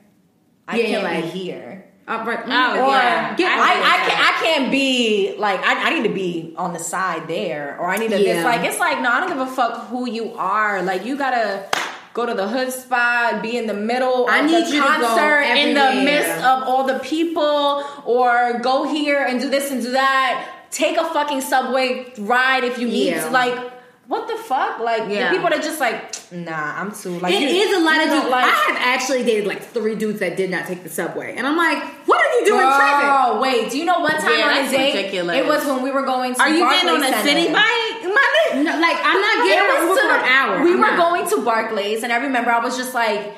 I Yeah, can't like- be here. Uh, right, Oh, Or yeah. Get I, over I, can't, I can't be like I, I need to be on the side there, or I need to. Yeah. It's like it's like no, I don't give a fuck who you are. Like you gotta go to the hood spot, be in the middle I of need you to go concert, in the midst of all the people, or go here and do this and do that. Take a fucking subway ride if you need Yeah. to. Like what the fuck? Like the people that just like nah, I'm too like It you- is a lot of dudes. like- I have actually dated like three dudes that did not take the subway, and I'm like, what are you doing Girl, traffic? wait. Do you know one time Yeah, on a date? ridiculous. It was when we were going to. Are you Barclays getting on a Center. city bike, my nigga? No, like I'm not getting on was Uber to for an hour. We I'm were not. going to Barclays, and I remember I was just like,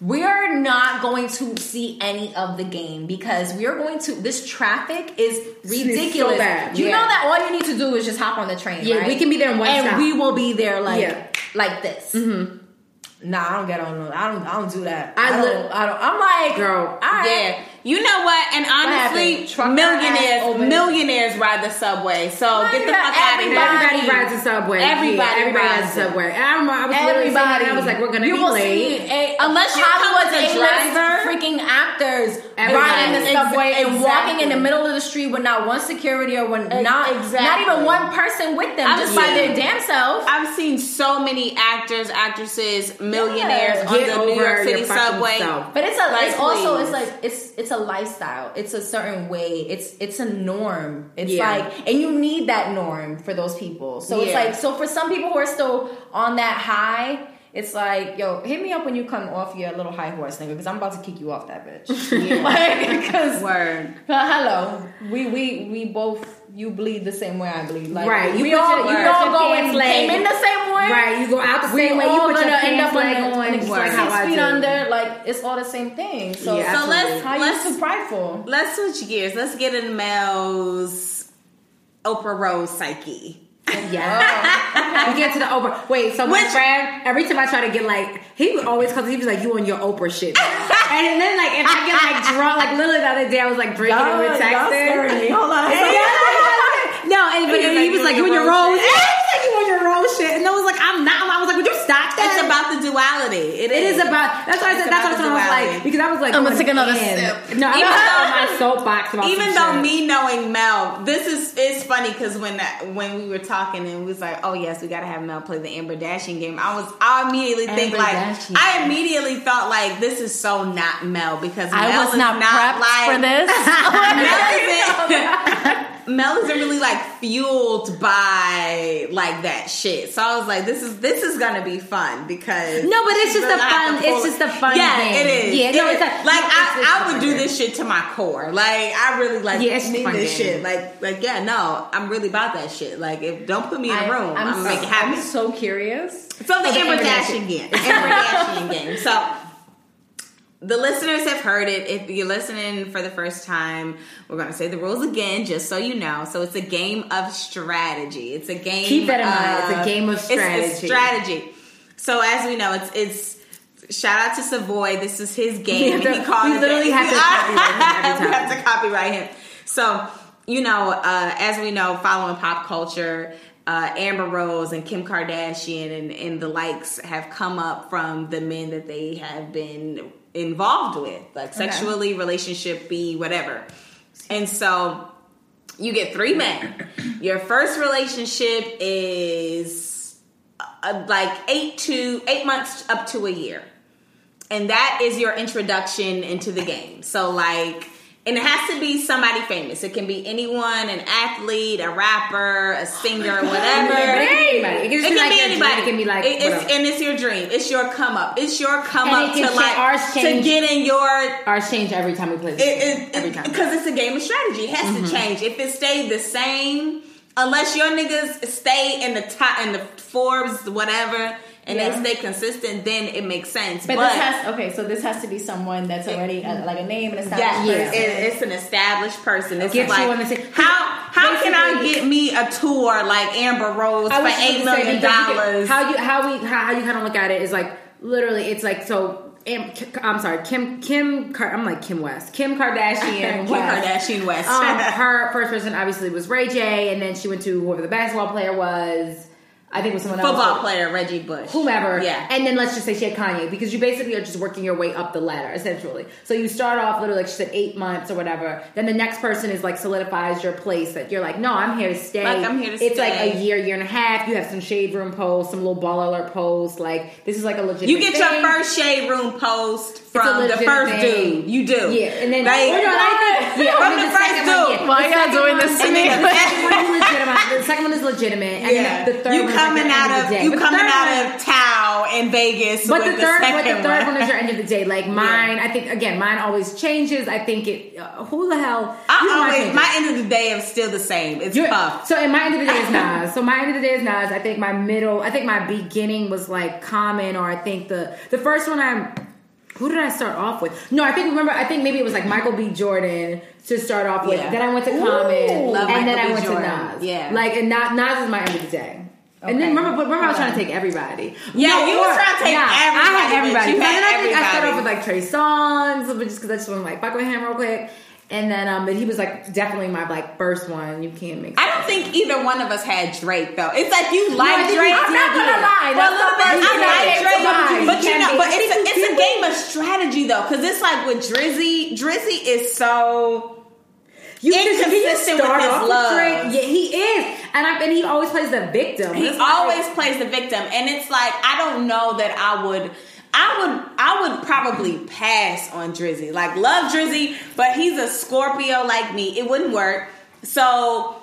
"We're not going to see any of the game because we are going to. This traffic is ridiculous. bad, You yeah. know that all you need to do is just hop on the train. Yeah, right? we can be there in one and stop. we will be there like Yeah. like this. Mm-hmm. Nah, I don't get on. I don't. I don't do that. I I, don't. I don't. I'm like, Girl, all right. Yeah. You know what? And honestly? Millionaires millionaires ride the subway. So get the fuck out of here. everybody- rides the subway. Everybody Yeah, everybody rides the subway. I remember I was Everybody. I was like, we're gonna you be will late. See a, Unless you Hollywood come a driver. freaking actors Everybody. riding the subway and walking in the middle of the street with not one security or one Ex- not not even one person with them, I'm just by their damn self. I've seen so many actors, actresses, millionaires Yeah. on the New York City subway. self. But it's a Like, it's also it's like it's it's it's a lifestyle. It's a certain way. It's it's a norm. It's Yeah. like and you need that norm for those people. So it's like so for some people who are still on that high, it's like, yo, hit me up when you come off your little high horse, nigga, because I'm about to kick you off that bitch. like, because Word. hello, we we we both you bleed the same way I bleed. Like, Right, you we all your- we you put all your go pants in leg- came in the same way. Right, you go out the We same way. You all put your gonna end pants up leg on, on. on just like six how I feet do. under. Like it's all the same thing. So, Yeah, So let's how let's so prideful? let's switch gears. Let's get in the Mel's Oprah Rose psyche. Yeah. we get to the Oprah. Wait, so my Which- friend, every time I try to get like, he would always come, he was like, you on your Oprah shit. and then like, if I get like drunk, like literally the other day I was like drinking and we're texting. Hold on. No, and, but He was he like, was like, you on your rose rose. Yeah, he was like, you on your rose shit. And I was like, I'm not. I was like, would you stop that? It's about the duality. It It is. is about. That's why I said. That's what I was duality. like because I was like. I'm gonna going take another in. sip. No, I'm Even though- my soapbox about Even some though shit. me knowing Mel, this is it's funny because when when we were talking and we was like, oh yes, we gotta have Mel play the Amber-Dashian game. I was I immediately think like Dashian. I immediately thought like this is so not Mel because I Mel was is not, prepped like for this. Mel isn't, Mel isn't really like fueled by like that shit. So I was like, this is this is gonna be fun because No, but it's just a fun- it's it- just a fun Yeah, game. it is. Yeah, It no, is. it's a- like no, it's- it's I, I would do this shit to my core. Like I really like Yeah, need this game. shit. Like like yeah, no, I'm really about that shit. Like if don't put me in a room, I'm, I'm, gonna make it I'm so curious. So the the Amber Dashian game. Amber Dashian game. So the listeners have heard it. If you're listening for the first time, we're going to say the rules again, just so you know. So it's a game of strategy. It's a game. Keep that in mind. It's a game of it's- It's, strategy. So as we know, it's it's shout out to Savoy. This is his game. To- he called we literally have to copyright him we have to copyright him. So you know, uh, as we know, following pop culture. Uh, Amber Rose and Kim Kardashian and, and the likes have come up from the men that they have been involved with, like sexually, relationship be whatever. And so you get three men. Your first relationship is like eight to eight months up to a year, and that is your introduction into the game. So like. And it has to be somebody famous. It can be anyone, an athlete, a rapper, a singer, whatever. It can be anybody. It can, It be can like be anybody. It can be like It- it's, and it's your dream. It's your come up. It's your come And up to like ours to get in your Ours change every time we play this it, every time. because it's a game of strategy. It has Mm-hmm. to change. If it stayed the same, unless your niggas stay in the top in the Forbes whatever, and Yeah. they stay consistent, then it makes sense. But, But, this has okay. So this has to be someone that's already uh, like a name and established. Yeah. person. it- it's an established person. It's Get you like on the same- how how can I get me a tour like Amber Rose for eight million because you can- dollars? How you how we how, how you kind of look at it is like literally it's like so. Am- I'm sorry, Kim Kim. I'm like Kim West. Kim Kardashian. Kim West. Kardashian West. Um, her first person obviously was Ray J, and then she went to whoever the basketball player was. I think it was someone else. Football player Reggie Bush. whomever. Yeah. And then let's just say she had Kanye because you basically are just working your way up the ladder essentially. So you start off literally like she said eight months or whatever. Then the next person is like solidifies your place that you're like, no, I'm here to stay. Like, I'm here to it's stay. like a year, year and a half. You have some shade room posts, some little ball alert posts. Like this is like a legit. You get your first shade room post from the first thing. dude. You do. Yeah, and then Right? oh, no, I think, yeah, From and then the first second one, yeah. Why The y'all second doing one- this to me? The second one is legitimate. The second one is legitimate, and Yeah. then the third you one is like coming the out of of you But coming out one- of Tao in Vegas But with the third, second but the third one. one is your end of the day. Like mine, I think again, mine always changes. I think it. Uh, who the hell? I always my end of the day is still the same. It's You're- puff. So, and my end of the day is Nas. So, my end of the day is Nas. I think my middle, I think my beginning was like Common, or I think the the first one I'm. Who did I start off with? No, I think remember. I think maybe it was like Michael B. Jordan to start off with. Yeah. Then I went to Common, love and then Michael I B. went Jordan. to Nas. Yeah. like and Nas, Nas is my end of the day. And then remember, but remember, I was trying to take everybody. Yeah, you was trying to take everybody. I had everybody, everybody. And then I think I started off with like Trey Songz, but just because I just want to like fuck with him real quick. And then, um, but he was like definitely my like first one. You can't make. I don't think either one of us had Drake though. It's like you like think Drake. I'm not gonna lie. For a little bit, first I like Drake, but you can know, be. but it's a, it's a game of strategy though, because it's like with Drizzy. Drizzy is so You can, can you Inconsistent with his love. Yeah, he is, and I and he always plays the victim. He like- always plays the victim, and it's like I don't know that I would. I would I would probably pass on Drizzy. Like love Drizzy, but he's a Scorpio like me. It wouldn't work. So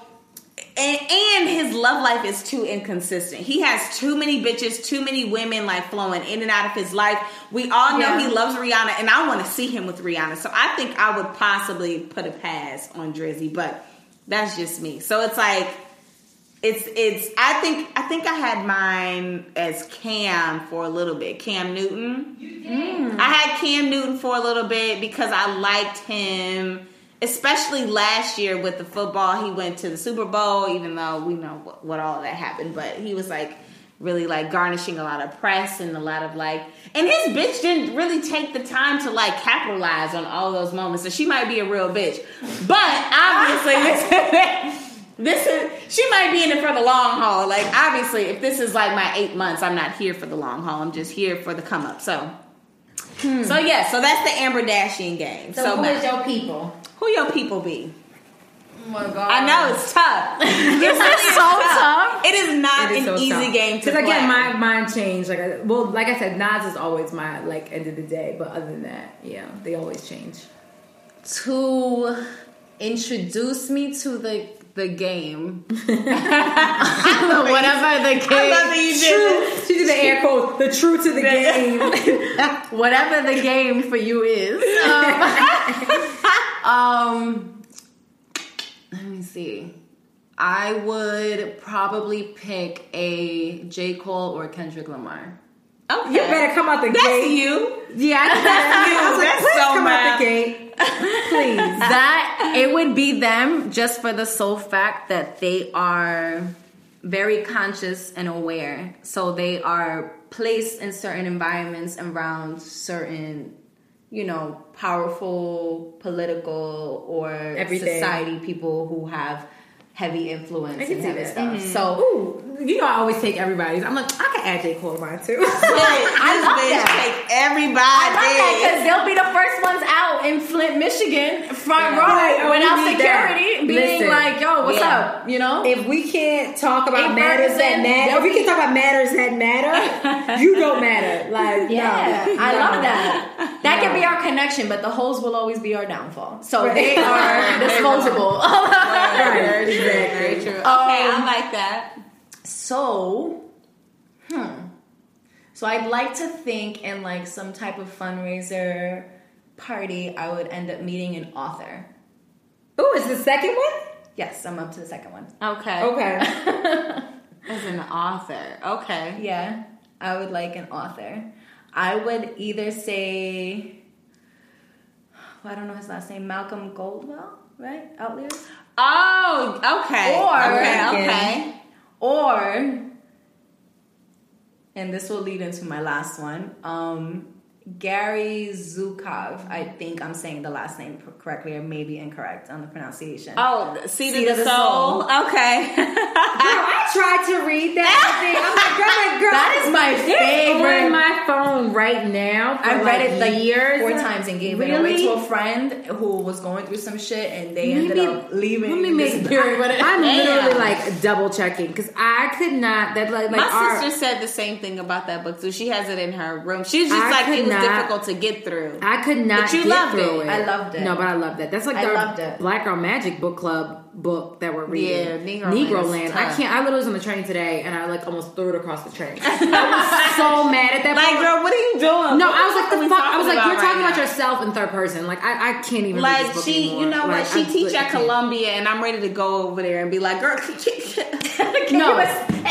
and, and his love life is too inconsistent. He has too many bitches, too many women like flowing in and out of his life. We all know Yeah. he loves Rihanna, and I want to see him with Rihanna. So I think I would possibly put a pass on Drizzy, but that's just me. So it's like it's it's I think I think I had mine as Cam for a little bit. Cam Newton. Mm. I had Cam Newton for a little bit because I liked him, especially last year with the football. He went to the Super Bowl, even though we know what, what all of that happened. But he was like really like garnishing a lot of press and a lot of like, and his bitch didn't really take the time to like capitalize on all those moments. So she might be a real bitch, but obviously this. This is she might be in it for the long haul. Like obviously, if this is like my eight months, I'm not here for the long haul. I'm just here for the come up. So, Hmm. so yeah, so that's the Amber Dashian game. So, So, who Matt, is your people? who your people be? Oh my god. I know it's tough. It really so tough. It is not It is an so easy tough. game to Because play. again, my mind changed. Like, I, well, like I said, Nas is always my like end of the day. But other than that, yeah, they always change. to introduce me to the the game. Whatever the I love game. that you did. She did the air quote, the true to the game. whatever the game for you is. Um, um, let me see. I would probably pick a J. Cole or Kendrick Lamar. Okay. You better come out the That's gate. you. Yeah, I, I was like, That's please so come mad. out the gate, please. That it would be them just for the sole fact that they are very conscious and aware. So they are placed in certain environments around certain, you know, powerful political or Everything. society people who have heavy influence I can and see heavy that. stuff. Mm-hmm. So Ooh, you know, I always take everybody's. I'm like, I can add J Cole to mine too. I love that. take everybody. I love that because they'll be the first ones out in Flint, Michigan, front Yeah. row, Right, oh, without we need that. security, being Listen. like, "Yo, what's Yeah. up?" You know, if we can't talk about In matters that matter, if we can talk about matters that matter, you don't matter. Like, Yeah, no. I No. love that. That can be our connection, but the holes will always be our downfall. So Right. they are disposable. Right, Very true. Okay, I Um, like that. so, hmm. So I'd like to think in like some type of fundraiser party, I would end up meeting an author. Oh, is the second one? Yes, I'm up to the second one. Okay. Okay. As an author. Okay. Yeah, I would like an author. I would either say, well, I don't know his last name, Malcolm Gladwell, right? Outliers? Oh, okay. Or- okay, okay. Or, and this will lead into my last one, um, Gary Zukav. I think I'm saying the last name correctly or maybe incorrect on the pronunciation. Oh, seat, Seat of the, the soul. soul. Okay. Girl, I tried to read that thing. I'm like, girl, girl, That is my it's favorite. on my phone right now. I read like it like years. four times and gave it away to a friend who was going through some shit, and they ended up leaving. Let me make. disappearing with it. I'm literally like double checking because I could not. That like like My our, sister said the same thing about that book too. She has it in her room. She's just I like difficult to get through. I could not But you get loved through it. it. I loved it. No, but I loved that. That's like I the. Black Girl Magic book club book that we're reading. Yeah, Negroland Land. I can't. I literally was on the train today and I like almost threw it across the train. I was so mad at that. like, point. girl, what are you doing? No, What I was like, the fuck. I was like, you're talking right about yourself in third person. Like, I, I can't even. read Like this book she, anymore. you know what? Like, She I teach at. Columbia, and I'm ready to go over there and be like, girl, No, Explain.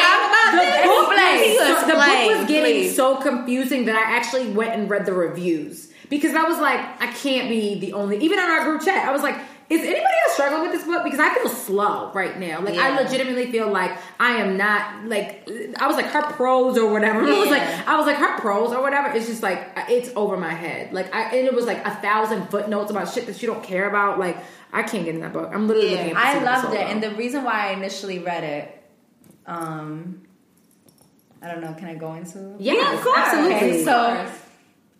talk about the this. book, Can so the book was getting please? so confusing that I actually went and read the reviews because I was like, I can't be the only. Even on our group chat, I was like, is anybody else struggling with this book? Because I feel slow right now. Like I legitimately feel like I am not like I was like her prose or whatever. I was like I was like her prose or whatever. It's just like it's over my head. Like I and it was like a thousand footnotes about shit that you don't care about. Like I can't get in that book. I'm literally Yeah. looking at. I loved it, and the reason why I initially read it, um, I don't know. Can I go into? yes, of course. absolutely. Okay, so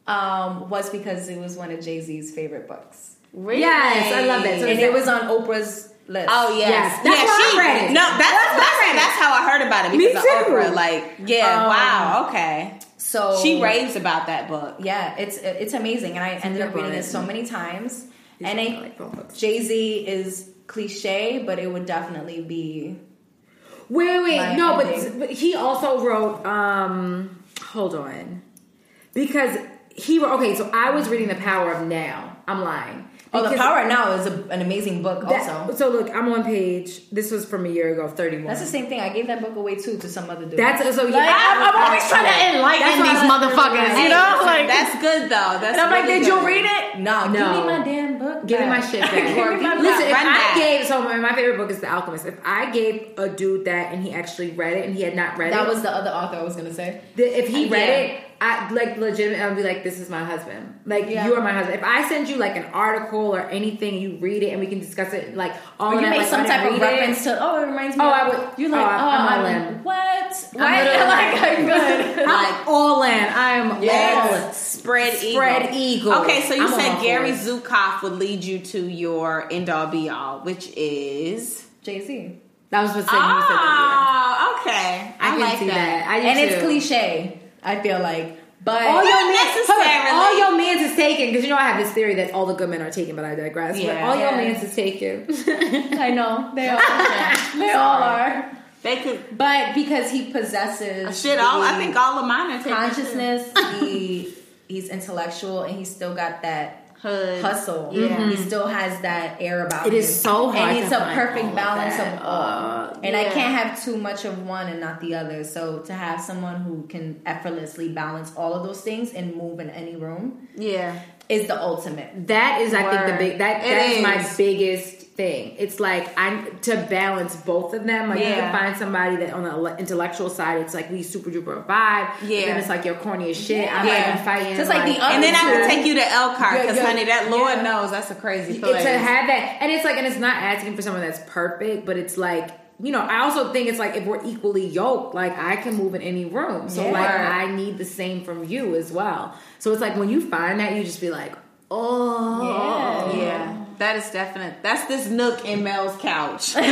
um, was because it was one of Jay Z's favorite books, Really? Yes, I love that. So and it was on Oprah's list. Oh yes, Yes. That's yeah. why I she read it. No, that's that's, that's, how I heard about it Me because too. of Oprah. Like, yeah, Um, wow, okay. So She raves about that book. Yeah, it's it's amazing, and I ended up reading it so many times. and I I, like. Jay Z is cliche, but it would definitely be. Wait, wait, My no, but, but he also wrote. um Hold on, because he wrote. Okay, so I was reading The Power of Now. I'm lying. Oh, the Because Power Now is a, an amazing book. that- Also, so look, I'm on page. This was from a year ago, 31. that's the same thing. I gave that book away too to some other dude. That's so. Yeah, Like, I'm- I'm always trying to enlighten these I- motherfuckers, you Hey, know? Like, That's good though. That's and I'm like, really did you read it? No, give No. me my damn book. Give me my shit back. Give me my Listen, if Run I that. gave so my, my favorite book is The Alchemist. If I gave a dude that and he actually read it and he had not read That it, that was the other author I was gonna say. the, if he Yeah. read it, I like legitimately, I'd be like, "This is my husband. Like Yeah. you are my husband." If I send you like an article or anything, you read it and we can discuss it. Like all Or you that, make like, some type of read it- reference to. Oh, it reminds me. Oh, of, I would- You're like, oh, oh, I'm all I'm in. what? I'm Why? like, I'm good. I'm all in. I'm all in. Spread eagle. Spread eagle. Okay, so you I'm said Gary fours. Zukav would lead you to your end all be all, which is Jay Z. That was what saying. you said Oh, okay. yeah. I, can like see that. I do And it's cliche. I feel like, but All your Not men, necessarily. all your mans is taken because you know I have this theory that all the good men are taken, but I digress. but Yeah. all your mans is taken. I know they all are. they all are. They could But because he possesses shit. All I think all of mine are consciousness, he he's intellectual and he's still got that Hood. hustle. Yeah. He still has that air about It him. is so hard And it's a perfect balance that. of all. Uh, and I can't have too much of one and not the other. So to have someone who can effortlessly balance all of those things and move in any room Yeah. is the ultimate. That is, I think, the big that It that is my biggest thing. It's like I to balance both of them. Like you can find somebody that on the intellectual side, it's like we super duper vibe. Yeah. then it's like you're corny as shit. I'm Yeah. even fighting. Just like the And then I Yeah. can take you to Elkhart Yeah, because, yeah, honey, that Lord yeah. knows that's a crazy place. to have that, and it's like, and it's not asking for someone that's perfect, but it's like. You know, I also think it's like if we're equally yoked, like I can move in any room. So Yeah. like I need the same from you as well. So it's like when you find that, you just be like, oh, Yeah. yeah, that is definite. That's this nook in Mel's couch.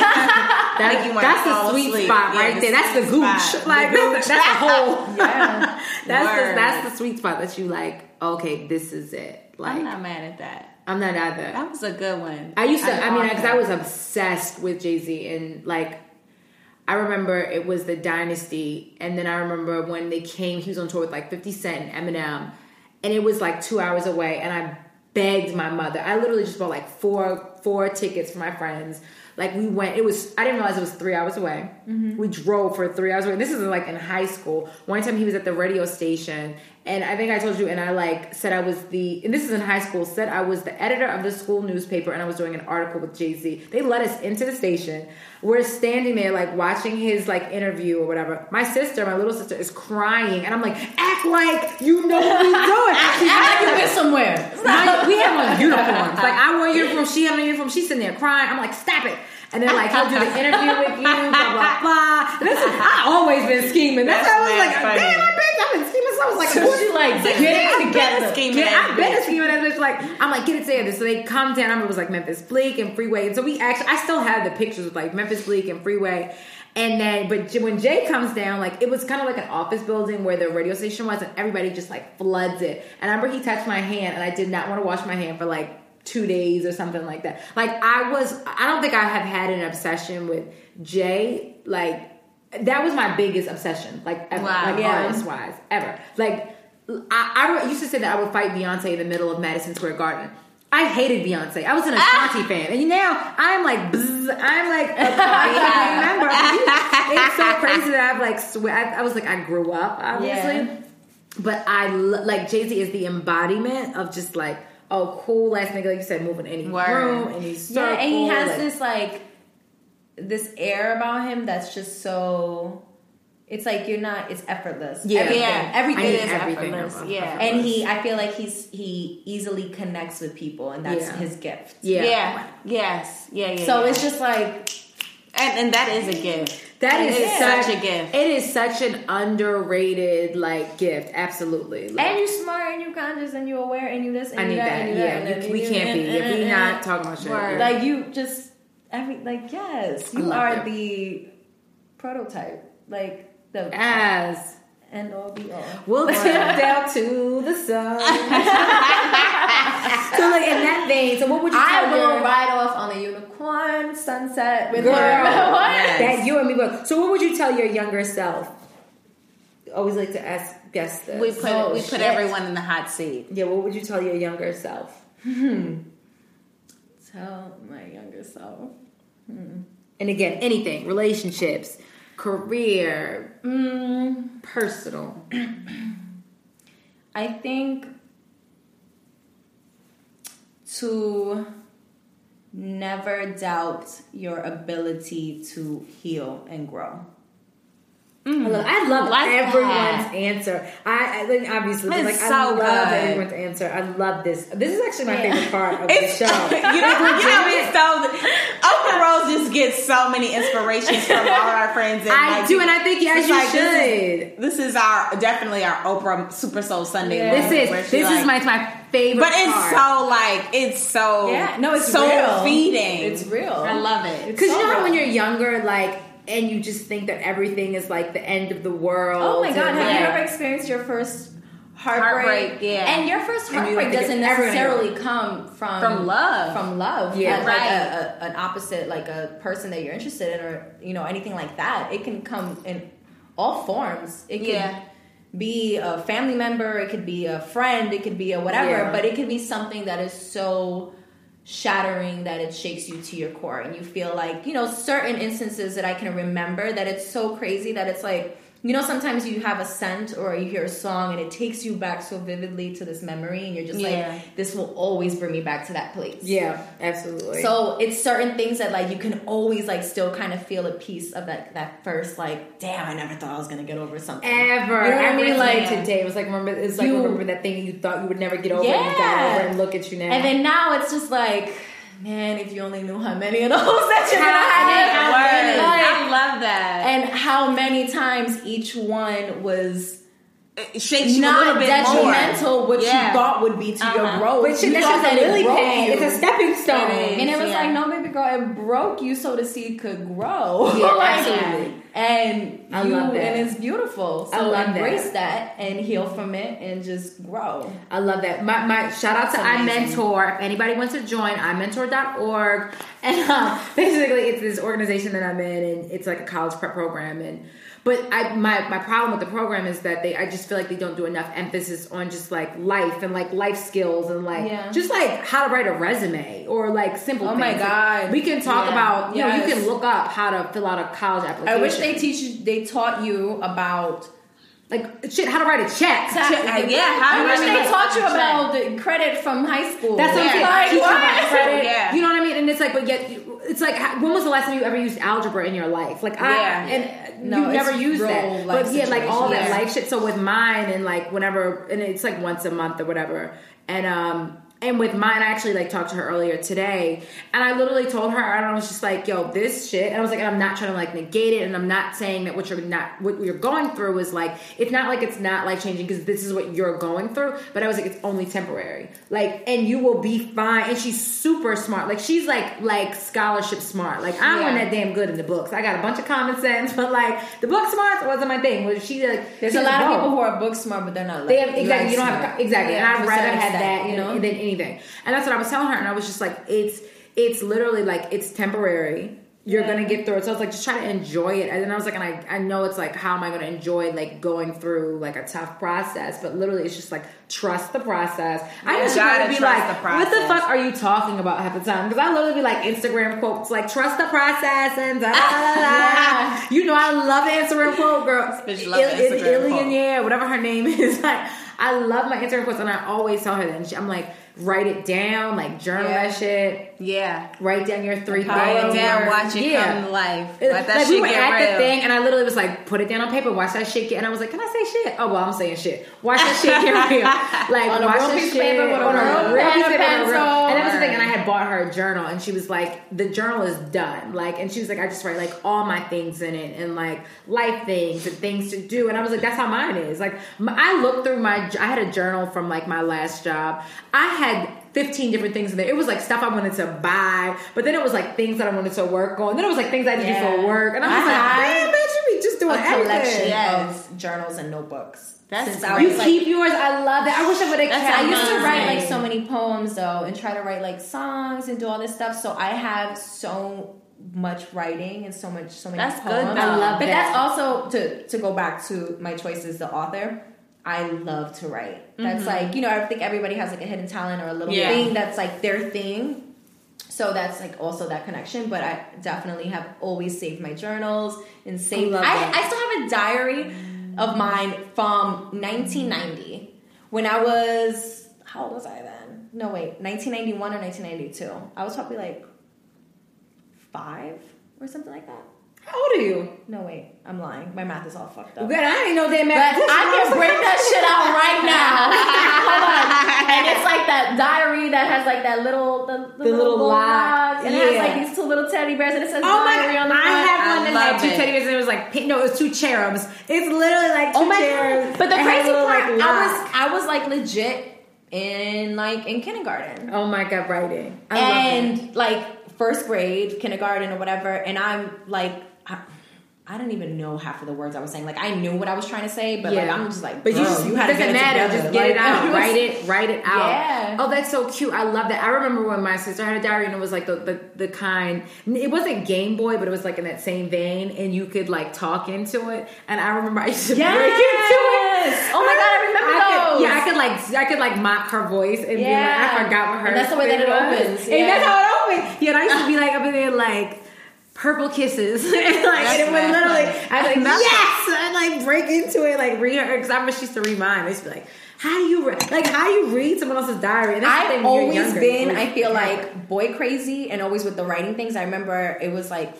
That, you that's the sweet asleep. spot Yeah, right the there. That's the gooch. spot. Like The that's, that's the whole. Yeah. That's the, that's the sweet spot that you like. Okay, this is it. Like I'm not mad at that. I'm not either. That was a good one. I used to. I, mean, like because I was obsessed with Jay Z, and like, I remember it was the Dynasty, and then I remember when they came, he was on tour with like Fifty Cent and Eminem, and it was like two hours away, and I begged my mother. I literally just bought like four four tickets for my friends. Like we went. It was. I didn't realize it was three hours away. Mm-hmm. We drove for three hours away. This is like in high school. One time he was at the radio station, and I think I told you, and I like said I was the. And this is in high school. Said I was the editor of the school newspaper, and I was doing an article with Jay Z. They let us into the station. We're standing there like watching his like interview or whatever. My sister, my little sister, is crying, and I'm like, act like you know what we're doing. Act like you've been somewhere. we have on uniforms. Like I wore a uniform, she had a uniform. She's sitting there crying. I'm like, stop it. And then like he'll do the interview with you, blah blah blah. And this is, I always been scheming. That's, That's how I was like, damn, I've been, scheming. So I was like, So she like, Get get it together. a Scheming Get, I've been scheming as bitch. Like I'm like, get it together. So they come down. I remember it was like Memphis Bleek and Freeway. And so we actually, I still have the pictures with like Memphis Bleek and Freeway. And then, but when Jay comes down, like it was kind of like an office building where the radio station was, and everybody just like floods it. And I remember he touched my hand, and I did not want to wash my hand for like two days or something like that. Like I was, I don't think I have had an obsession with Jay. Like that was my biggest obsession, like ever, Wow. like Yeah. artist wise, ever. Like I, I used to say that I would fight Beyonce in the middle of Madison Square Garden. I hated Beyonce. I was an Ashanti fan, and now I'm like, bzz, I'm like, a Kanye member. It's so crazy that I've like, swear, I, I was like, I grew up, obviously, Yeah. but I lo- like Jay Z is the embodiment of just like, oh, cool ass nigga, like you said, moving any Word. room, any circle. Yeah, and he has like- this like this air about him that's just so. It's like you're not. It's effortless. Yeah. everything, Yeah, everything I need It is everything effortless, yeah. And he, I feel like he's he easily connects with people, and that's Yeah. his gift. Yeah. Yeah. Yes. Yeah. Yeah. So yeah. it's just like and, and that is a gift. that is is such, such a gift. It is such an underrated like gift. Absolutely. Like, and you're smart and you're conscious and you're aware and you this and I need that, that. Yeah, that, and we, we can't be. and- If we and- not talking about shit. Like you just every like yes, you are it. the prototype. Like the as and all be all. We'll tip down to the sun. so like in that vein, so what would you I tell will your ride off on a unicorn sunset with girl her. What? that you and me both? So what would you tell your younger self? Always like to ask guests this. We put Oh, we put shit. everyone in the hot seat. yeah, what would you tell your younger self? Hmm. Tell my younger self. And again, anything, relationships, career, Mm, personal. I think to never doubt your ability to heal and grow. I love, mm. I love Like everyone's that. answer. I, I think obviously, but, like It's I love good. everyone's answer. I love this. This is actually my Yeah. favorite part of the show. you know, you know, it's so. Oprah Rose just gets so many inspirations from all our friends. And I like, do, and I think yes, you like, should. This is, this is our definitely our Oprah Super Soul Sunday. Yeah. This is this like- is my my favorite. But it's part. so like it's so Yeah, no, it's so real. feeding. It's real. I love it. Because so you know how when you're younger, like, and you just think that everything is like the end of the world. Oh my god, and, have you ever experienced your first heartbreak? Heartbreak, yeah. And your first heartbreak doesn't necessarily come from From love. From love. Yeah. As, like Right. a, a, an opposite, like a person that you're interested in, or you know anything like that. It can come in all forms. It can Yeah. be a family member. It could be a friend. It could be a whatever. Yeah. But it could be something that is so shattering that it shakes you to your core. And you feel like you know certain instances that i can remember that it's so crazy that it's like you know sometimes you have a scent or you hear a song and it takes you back so vividly to this memory and you're just Yeah. like this will always bring me back to that place Yeah, absolutely. so it's certain things that like you can always like still kind of feel a piece of that that first like damn i never thought i was gonna get over something ever. You know I mean, like today, it was like remember. It's like You- remember that thing you thought you would never get over, and you got Yeah. over, and look at you now. and then now it's just like man if you only knew how many of those that you're How gonna have How many? Like, I love that. and how many times each one was it shakes you a not little bit detrimental more. what Yeah. you thought would be to your Uh-huh. growth. Which you that's just a it lily pad. It's a stepping stone. It is. and it was Yeah. like, no, baby girl, it broke you so the seed could grow. Yeah, Like, absolutely. And I you, love that. and it's beautiful. So I love that. embrace that. and heal from it and just grow. I love that. My, my shout out to I amazing. Mentor. If anybody wants to join, imentor.org. And um, basically, it's this organization that I'm in, and it's like a college prep program. And but I my my problem with the program is that they I just feel like they don't do enough emphasis on just like life and like life skills and like Yeah. just like how to write a resume or like simple. Oh my things. Like, God. we can talk Yeah. about you know you can look up how to fill out a college application. I wish they teach you, they taught you about. Like shit how to write a check. uh, yeah, how I wish they taught you check? about the credit from high school. That's what I'm saying. Like, you credit. Yeah. You know what I mean? And it's like, but yet, it's like, when was the last time you ever used algebra in your life? Like, I Yeah. and No, you've never used that. But yeah, like all that situations. life shit. So with mine, and like whenever, and it's like once a month or whatever, and um. And with mine, I actually like talked to her earlier today, and I literally told her, and I was just like, "Yo, this shit," and I was like, "I'm not trying to like negate it, and I'm not saying that what you're not what you're going through is like it's not like it's not life changing because this is what you're going through." But I was like, "It's only temporary, like, and you will be fine." And she's super smart, like she's like like scholarship smart. Like I Yeah. wasn't that damn good in the books. I got a bunch of common sense, but like the book smarts wasn't my thing. Was she like? There's she a lot of people who are book smart, but they're not. Like, They have exactly. You don't smart. have exactly, Yeah, and I'd rather have that, you know, than anything. And that's what I was telling her, and I was just like, it's it's literally like it's temporary. You're Yeah. gonna get through it. So I was like, just try to enjoy it. And then I was like, and I, I know it's like, how am I gonna enjoy like going through like a tough process? But literally, it's just like trust the process. I You just want to be like, the what the fuck are you talking about half the time? Because I literally be like Instagram quotes like trust the process and da, da, da. Yeah. You know, I love Instagram quote, girl. bitch love the Il- Il- Instagram Ilian, yeah, whatever her name is. Like, I love my Instagram quotes, and I always tell her that. And she, I'm like, write it down, like journal Yeah. that shit. Yeah. Write down your three power Write things. it down, Word. watch it Yeah. come to life. It- Let that like shit we were get at real. the thing, and I literally was like, "Put it down on paper, watch that shit get." And I was like, "Can I say shit?" Oh well, I'm saying shit. Watch that shit get real. Like On a watch real that piece of shit paper with a on real real piece of and paper, on a real- pencil. And that was the thing. And I had bought her a journal, and she was like, "The journal is done." Like, and she was like, "I just write like all my things in it, and like life things and things to do." And I was like, "That's how mine is." Like, my, I looked through my. I had a journal from like my last job. I had 15 different things in there. It was like stuff I wanted to buy, but then it was like things that I wanted to work on. Then it was like things I had to do for work. And I was Uh-huh. like, damn, bitch, you be just doing a collection everything. Yes. of journals and notebooks. That's Since I great. You was like, keep yours. I love that. I wish I would have kept. I used to write like so many poems though, and try to write like songs and do all this stuff. So I have so much writing and so much so many That's good, poems. though. I love that. but that. that's also to to go back to my choice as the author. I love to write. That's mm-hmm. like you know I think everybody has like a hidden talent or a little Yeah. thing that's like their thing. So that's like also that connection, but I definitely have always saved my journals and saved. love I. I still have a diary of mine from 1990 when I was how old was I then? No wait, 1991 or 1992. I was probably like five or something like that. How old are you? No wait, I'm lying. My math is all fucked up. Good. I ain't know But math. I can break that shit out right now. Hold on. And it's like that diary that has like that little the, the, little little, lock. lock, and it has like these two little teddy bears and it says Oh diary god! on the front. I have I one that had two teddy bears and it was like pink. No, it was two cherubs. It's literally like oh two Oh my cherubs. god! But the crazy little, part, like, I was. I was like legit in like in kindergarten Oh my god! Writing. I and like first grade, kindergarten or whatever, and I'm like. I, I didn't even know half of the words I was saying. Like I knew what I was trying to say, but like I'm just like, but you, just, you it had to doesn't get it matter. together. Just get Like, it out. write it. Write it out. Yeah. Oh, that's so cute. I love that. I remember when my sister had a diary and it was like the, the the kind. It wasn't Game Boy, but it was like in that same vein, and you could like talk into it. And I remember I used to Yes. break into it. Oh my God, I remember could- those. yeah, I could like I could like mock her voice and be like, Yeah. I forgot what her. And that's the way that it was. opens, And yeah. that's how it opens. Yeah, and I used to be like up in there like. Purple kisses, and like it mad literally. I was like, That's- yes, and like break into it, like read her because I remember she used to read mine. I used to be like, how do you re- like how do you read someone else's diary? And that's the thing I've always younger, been, I feel like, boy crazy and always with the writing things. I remember it was like,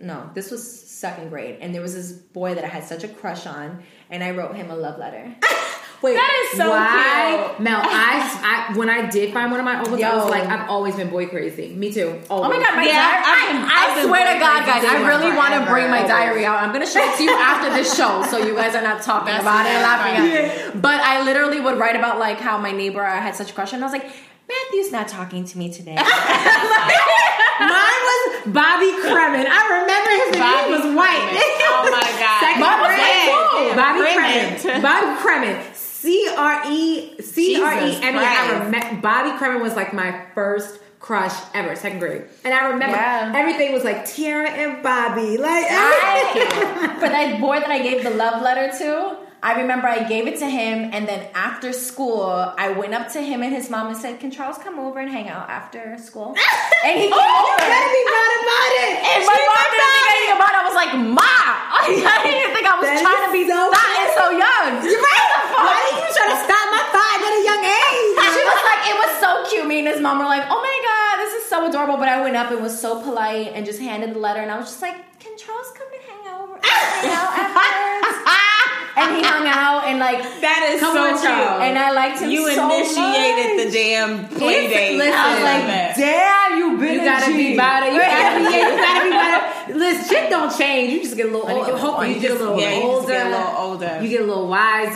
no, this was second grade, and there was this boy that I had such a crush on, and I wrote him a love letter. Wait, That is so why? cute. Mel, I, I when I did find one of my old ones, I was like, I've always been boy crazy. Me too. Oh my god, my Yeah, diary! I've I, I swear to God, guys, I really want to bring my diary out. I'm gonna show it to you after this show, so you guys are not talking That's about it and laughing funny. at it. But I literally would write about like how my neighbor I had such a crush. And I was like, Matthew's not talking to me today. Mine was Bobby Kremen. I remember his name Bobby was white. Kremen. Oh my God. Second Mine was grade. white too. Bobby Kremen. Kremen. Bobby Kremen. C R E C R E M E. I remember Bobby Kremen was like my first crush ever, second grade. And I remember Yeah. everything was like Tiara and Bobby. Like I, for that boy that I gave the love letter to, I remember I gave it to him, and then after school, I went up to him and his mom and said, "Can Charles come over and hang out after school?" And he oh, came Oh, you over. be mad about it. And my mom didn't think anything about it. I was like, "Ma, I didn't even think I was That trying to be so so young." You're right. Why did you try to stop my five at a young age? She was like, it was so cute. Me and his mom were like, oh my god, this is so adorable. But I went up and was so polite and just handed the letter, and I was just like, can Charles come and hang out, hang out afterwards? and he hung out and like, That is so on, cute. Charles. and I liked him. you so initiated much. the damn play date. listen, I was like, damn, you been You gotta G. be about it. You gotta be. Yeah, you gotta be about it. Listen, shit don't change. You just get a little. Older. get Hopefully, one. you get a little yeah, you older. just get a little older. You get a little wiser.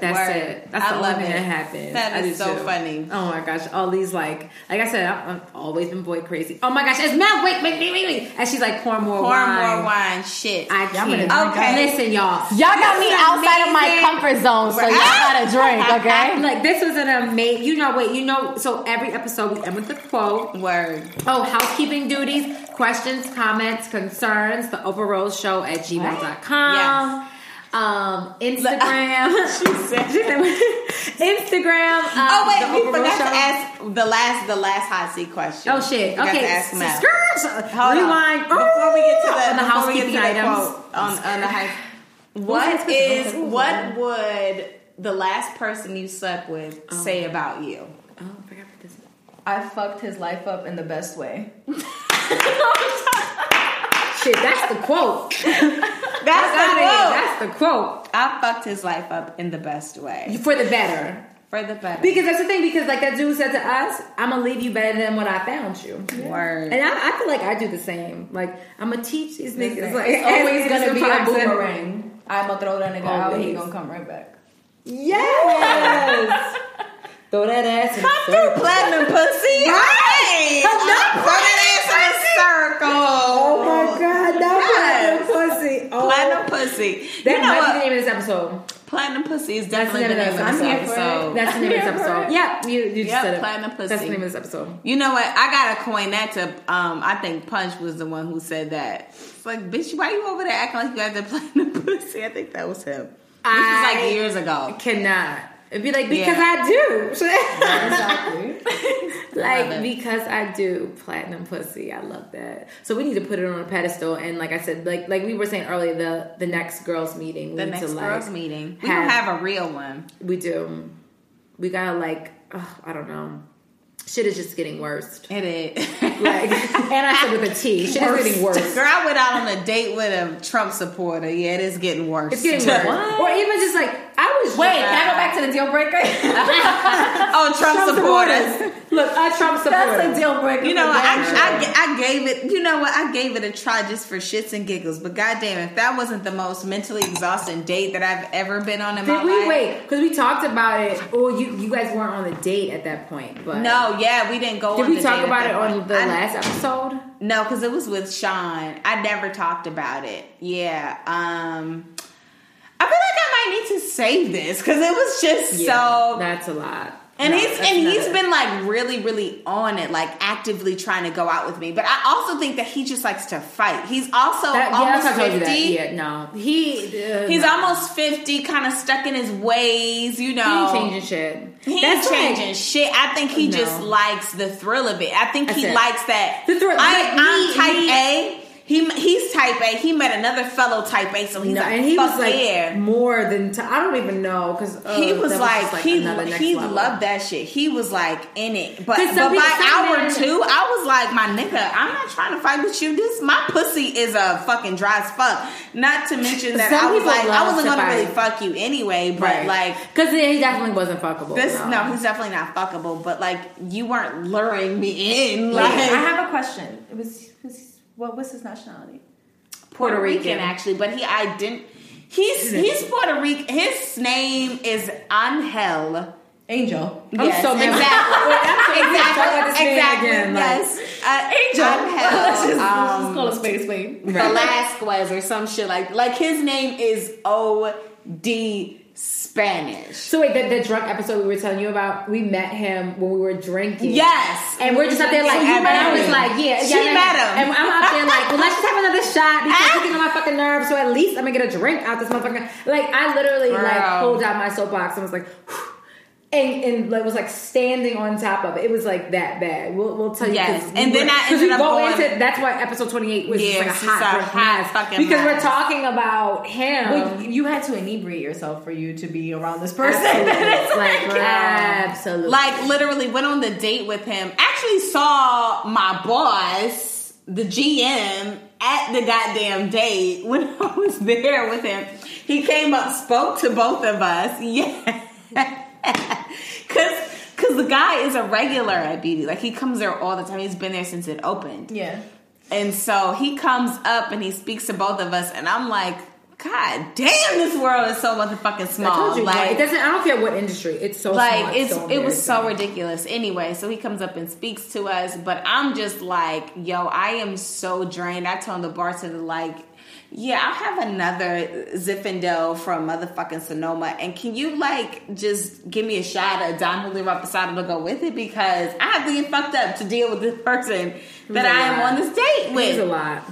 That's Word. it. That's I the only love thing it. that happens. That I is do so too. funny. Oh my gosh, all these like, like I said, I've, I've always been boy crazy. Oh my gosh, it's Mel. Wait, wait, wait, wait, wait. And she's like, pour more wine. Pour wine. more wine. Shit. I Yeah, I'm gonna can't. drink Okay. listen, y'all. Y'all got me This is outside of my comfort zone, so y'all gotta drink, okay? Like this was an amazing. You know, wait, you know. So every episode we end with a quote. Word. Oh, housekeeping duties, questions, comments, concerns, the Oprah Rose Show at gmail.com. Yes. Um, Instagram. She said- Instagram. Um, Oh wait, we Oprah Rose forgot to ask the last the last hot seat question. Oh shit. Forgot Okay. to ask Mel. Skirts. Hold on. Before we get to the, on the housekeeping to items. quote on, on the house. was What this? is Okay, who's what that? would the last person you slept with say about you? Oh, I forgot what this. is. I fucked his life up in the best way. Shit, that's the quote. That's the quote. That's the quote. I fucked his life up in the best way. For the better. For the better. Because that's the thing. Because like that dude said to us, "I'm gonna leave you better than when I found you." Word. And I, I feel like I do the same. Like I'm gonna teach these niggas. Like It's always as- gonna as be a boomerang. I'm gonna throw that nigga out and he gonna come right back. Yes. Throw that ass in Come through platinum pussy. Right. Come Throw that ass in a circle. Oh my god, that Yes. platinum pussy. That you know might be the name of this episode. Platinum pussy is definitely the name of this this I'm here for it. episode. That's the name of this episode. Yeah, you, you just Yep, said it. platinum pussy. That's the name of this episode. You know what? I gotta coin that to. Um, I think Punch was the one who said that. It's like, bitch, why you over there acting like you had to platinum pussy? I think that was him. This I- was like years ago. Cannot. It'd be like because Yeah. I do. exactly. Like because I do platinum pussy. I love that. So we need to put it on a pedestal. And like I said, like like we were saying earlier, the the next girls meeting. The next to, like, girls meeting. We have- don't have a real one. We do. We gotta like. Oh, I don't know. Shit is just getting worse. It is. Like, and I said with a T. Shit is getting worse. Girl, I went out on a date with a Trump supporter. Yeah, it is getting worse. It's getting worse. What? Or even just like I was. Wait, can I go back to the deal breaker? oh, Trump, Trump supporters. supporters. Look, a Trump supporter. That's a deal breaker. You know what? I, I. I gave it. You know what? I gave it a try just for shits and giggles. But goddamn, if that wasn't the most mentally exhausting date that I've ever been on in my life. Did we life. wait? Because we talked about it. Oh, you you guys weren't on the date at that point, but No, yeah, we didn't go. Did we talk about it on the I- last episode? No, because it was with Sean. I never talked about it. Yeah. Um I feel like I might need to save this because it was just so that's a lot. And No, he's and he's it. been like really, really on it, like actively trying to go out with me. But I also think that he just likes to fight. He's also That, yeah, almost that's why I told you that. fifty. Yeah, no, he uh, He's no. almost fifty, kind of stuck in his ways. You he know, ain't changing shit. He ain't That's like- changing shit. I think he No. just likes the thrill of it. I think That's he it. likes that. The thrill- I, like, I'm me- type me- A. He he's type A. He met another fellow type A, so he's no, like, and he fuck was like yeah. more than t- I don't even know because he oh, was like, he he level. loved that shit. He was like in it. But but by hour two, I was like, my nigga, I'm not trying to fight with you. This my pussy is a fucking dry as fuck. Not to mention that I was like, I wasn't to gonna really fuck you anyway. But right, like because he definitely wasn't fuckable. this, no. he's definitely not fuckable. But like you weren't luring me in. Like I have a question. It was, was what was his nationality? Puerto Puerto Rican, Rican. actually, but he I didn't. He's he's Puerto Rican. His name is Angel. Angel. I'm yes, so mad. exactly. Wait, I'm so mad. Talk about exactly. Exactly. again, like- yes. Uh, Angel. let's, just, Angel. let's um, call a spade a spade. Velasquez or some shit like like his name is O D Spanish. So wait, the, the drunk episode we were telling you about, we met him when we were drinking. Yes, And we're just up there like, So you and I was like, yeah, She yeah, met him. And I'm out there like, well, let's just have another shot because you're getting on my fucking nerves. So at least I'm gonna get a drink out this motherfucker. Like I literally like pulled out my soapbox and was like, whew, and and like, was like standing on top of it. It was like that bad. We'll, we'll tell you. Yes. 'cause And we then were- I 'cause we ended up go going- into that's why episode 28 was just Yeah, like a it's hot, just a drunk hot mess fucking because we're talking about him. Well, you had to inebriate yourself for you to be around this person. Absolutely. like Girl. absolutely. Like literally went on the date with him. Actually saw my boss, the GM, at the goddamn date when I was there with him. He came up, spoke to both of us. Yeah. Cause Cause the guy is a regular at Beauty. Like he comes there all the time. He's been there since it opened. Yeah. And so he comes up and he speaks to both of us, and I'm like, God damn, this world is so motherfucking I small. told you, like, like, it doesn't. I don't care what industry. It's so like small, it's so it was so ridiculous anyway so he comes up and speaks to us but i'm just like yo i am so drained i told the bartender like yeah i'll have another zinfandel from motherfucking sonoma. And can you like just give me a shot of don julio reposado to go with it? Because i have to get fucked up to deal with this person that I am on this date It was a lot.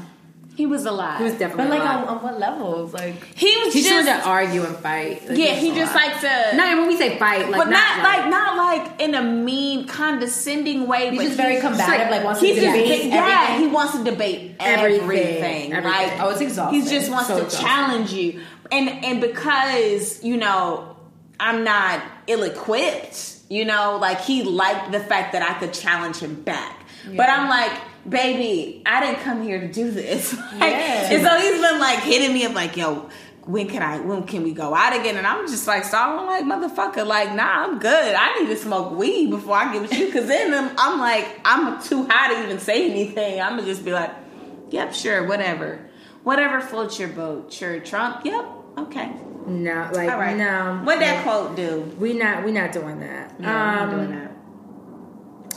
He was a lot It was definitely But like a on, lot. on what levels? Like he was He just just wanted to argue and fight. Like, yeah he just lot. like to Not and when we say fight, like but not, like, like not like in a mean, condescending way. he's but just very he's combative. like- Like, wants to He's just debate yeah. everything. He wants to debate Everything. everything. Everything. Like Oh, it's exhausting. He just wants So to exhausting. challenge you, and and because you know I'm not ill equipped. You know, like he liked the fact that I could challenge him back. But I'm like, baby, I didn't come here to do this. Like, Yeah. And so he's been like hitting me up, like, yo, when can I? When can we go out again? And I'm just like, stalling, like, motherfucker, like, nah, I'm good. I need to smoke weed before I get with you, because then I'm, I'm like, I'm too high to even say anything. I'm gonna just be like, yep, sure, whatever, whatever floats your boat. Sure, Trump. Yep, okay, no, like all right. no. What that Like, quote do? We not we not doing that. Yeah, um, I'm not doing that.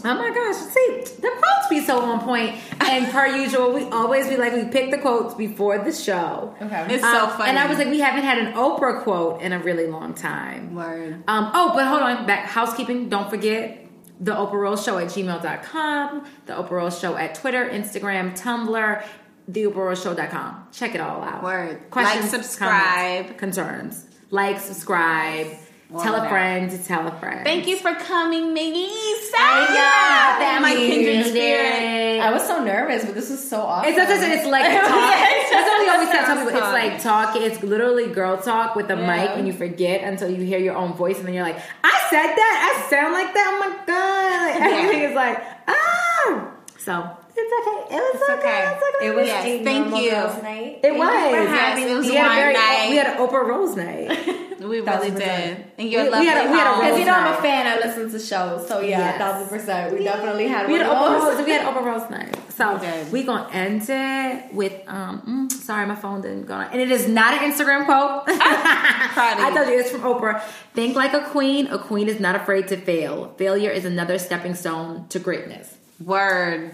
Oh my gosh! See, the quotes be so on point, and per usual, we always be like we pick the quotes before the show. Okay. It's so Um, funny. And I was like, we haven't had an Oprah quote in a really long time. Word. Um, oh, but hold on. Back housekeeping. Don't forget the Oprah Rose Show at gmail.com, the Oprah Rose Show at Twitter, Instagram, Tumblr, the Oprah Rose Show.com. Check it all out. Word. Like, subscribe. comments, concerns. Like, subscribe. All tell a friend to tell a friend. Thank you for coming, Miggy. Thank you. My kindred spirit. I was so nervous, but this is so awesome. It's, it's, it's like talk. That's what we always tell people. It's like talk. It's literally girl talk with a Yeah. mic, and you forget until you hear your own voice, and then you're like, "I said that. I sound like that. Oh my god!" Like, Yeah. everything is like, ah. So it's okay. It was It's okay. okay. It's okay. It was Yes, a thank normal you. girls' night. It Thank you was. for Yes, having it was we had a wine very, night. we had an Oprah Rose night. We really did. percent. And your We- we lovely had a- we had a home. Because you know I'm a fan, I listen to shows. So yeah, Yes. thousand percent. We definitely had We one had of Oprah those. Rose. We had Oprah Rose night. So We did. we gonna end it with um. mm, sorry, my phone didn't go. on. And it is not an Instagram quote. I you. told you it's from Oprah. Think like a queen. A queen is not afraid to fail. Failure is another stepping stone to greatness. Word.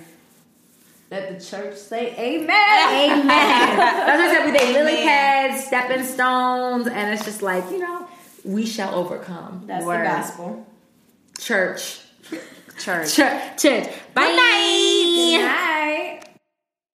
Let the church say amen. Amen. That's what I said. We did lily pads, stepping stones, and it's just like you know, we shall overcome. That's Word. the gospel. Church, Church. church, church. Bye. Good night. Good night.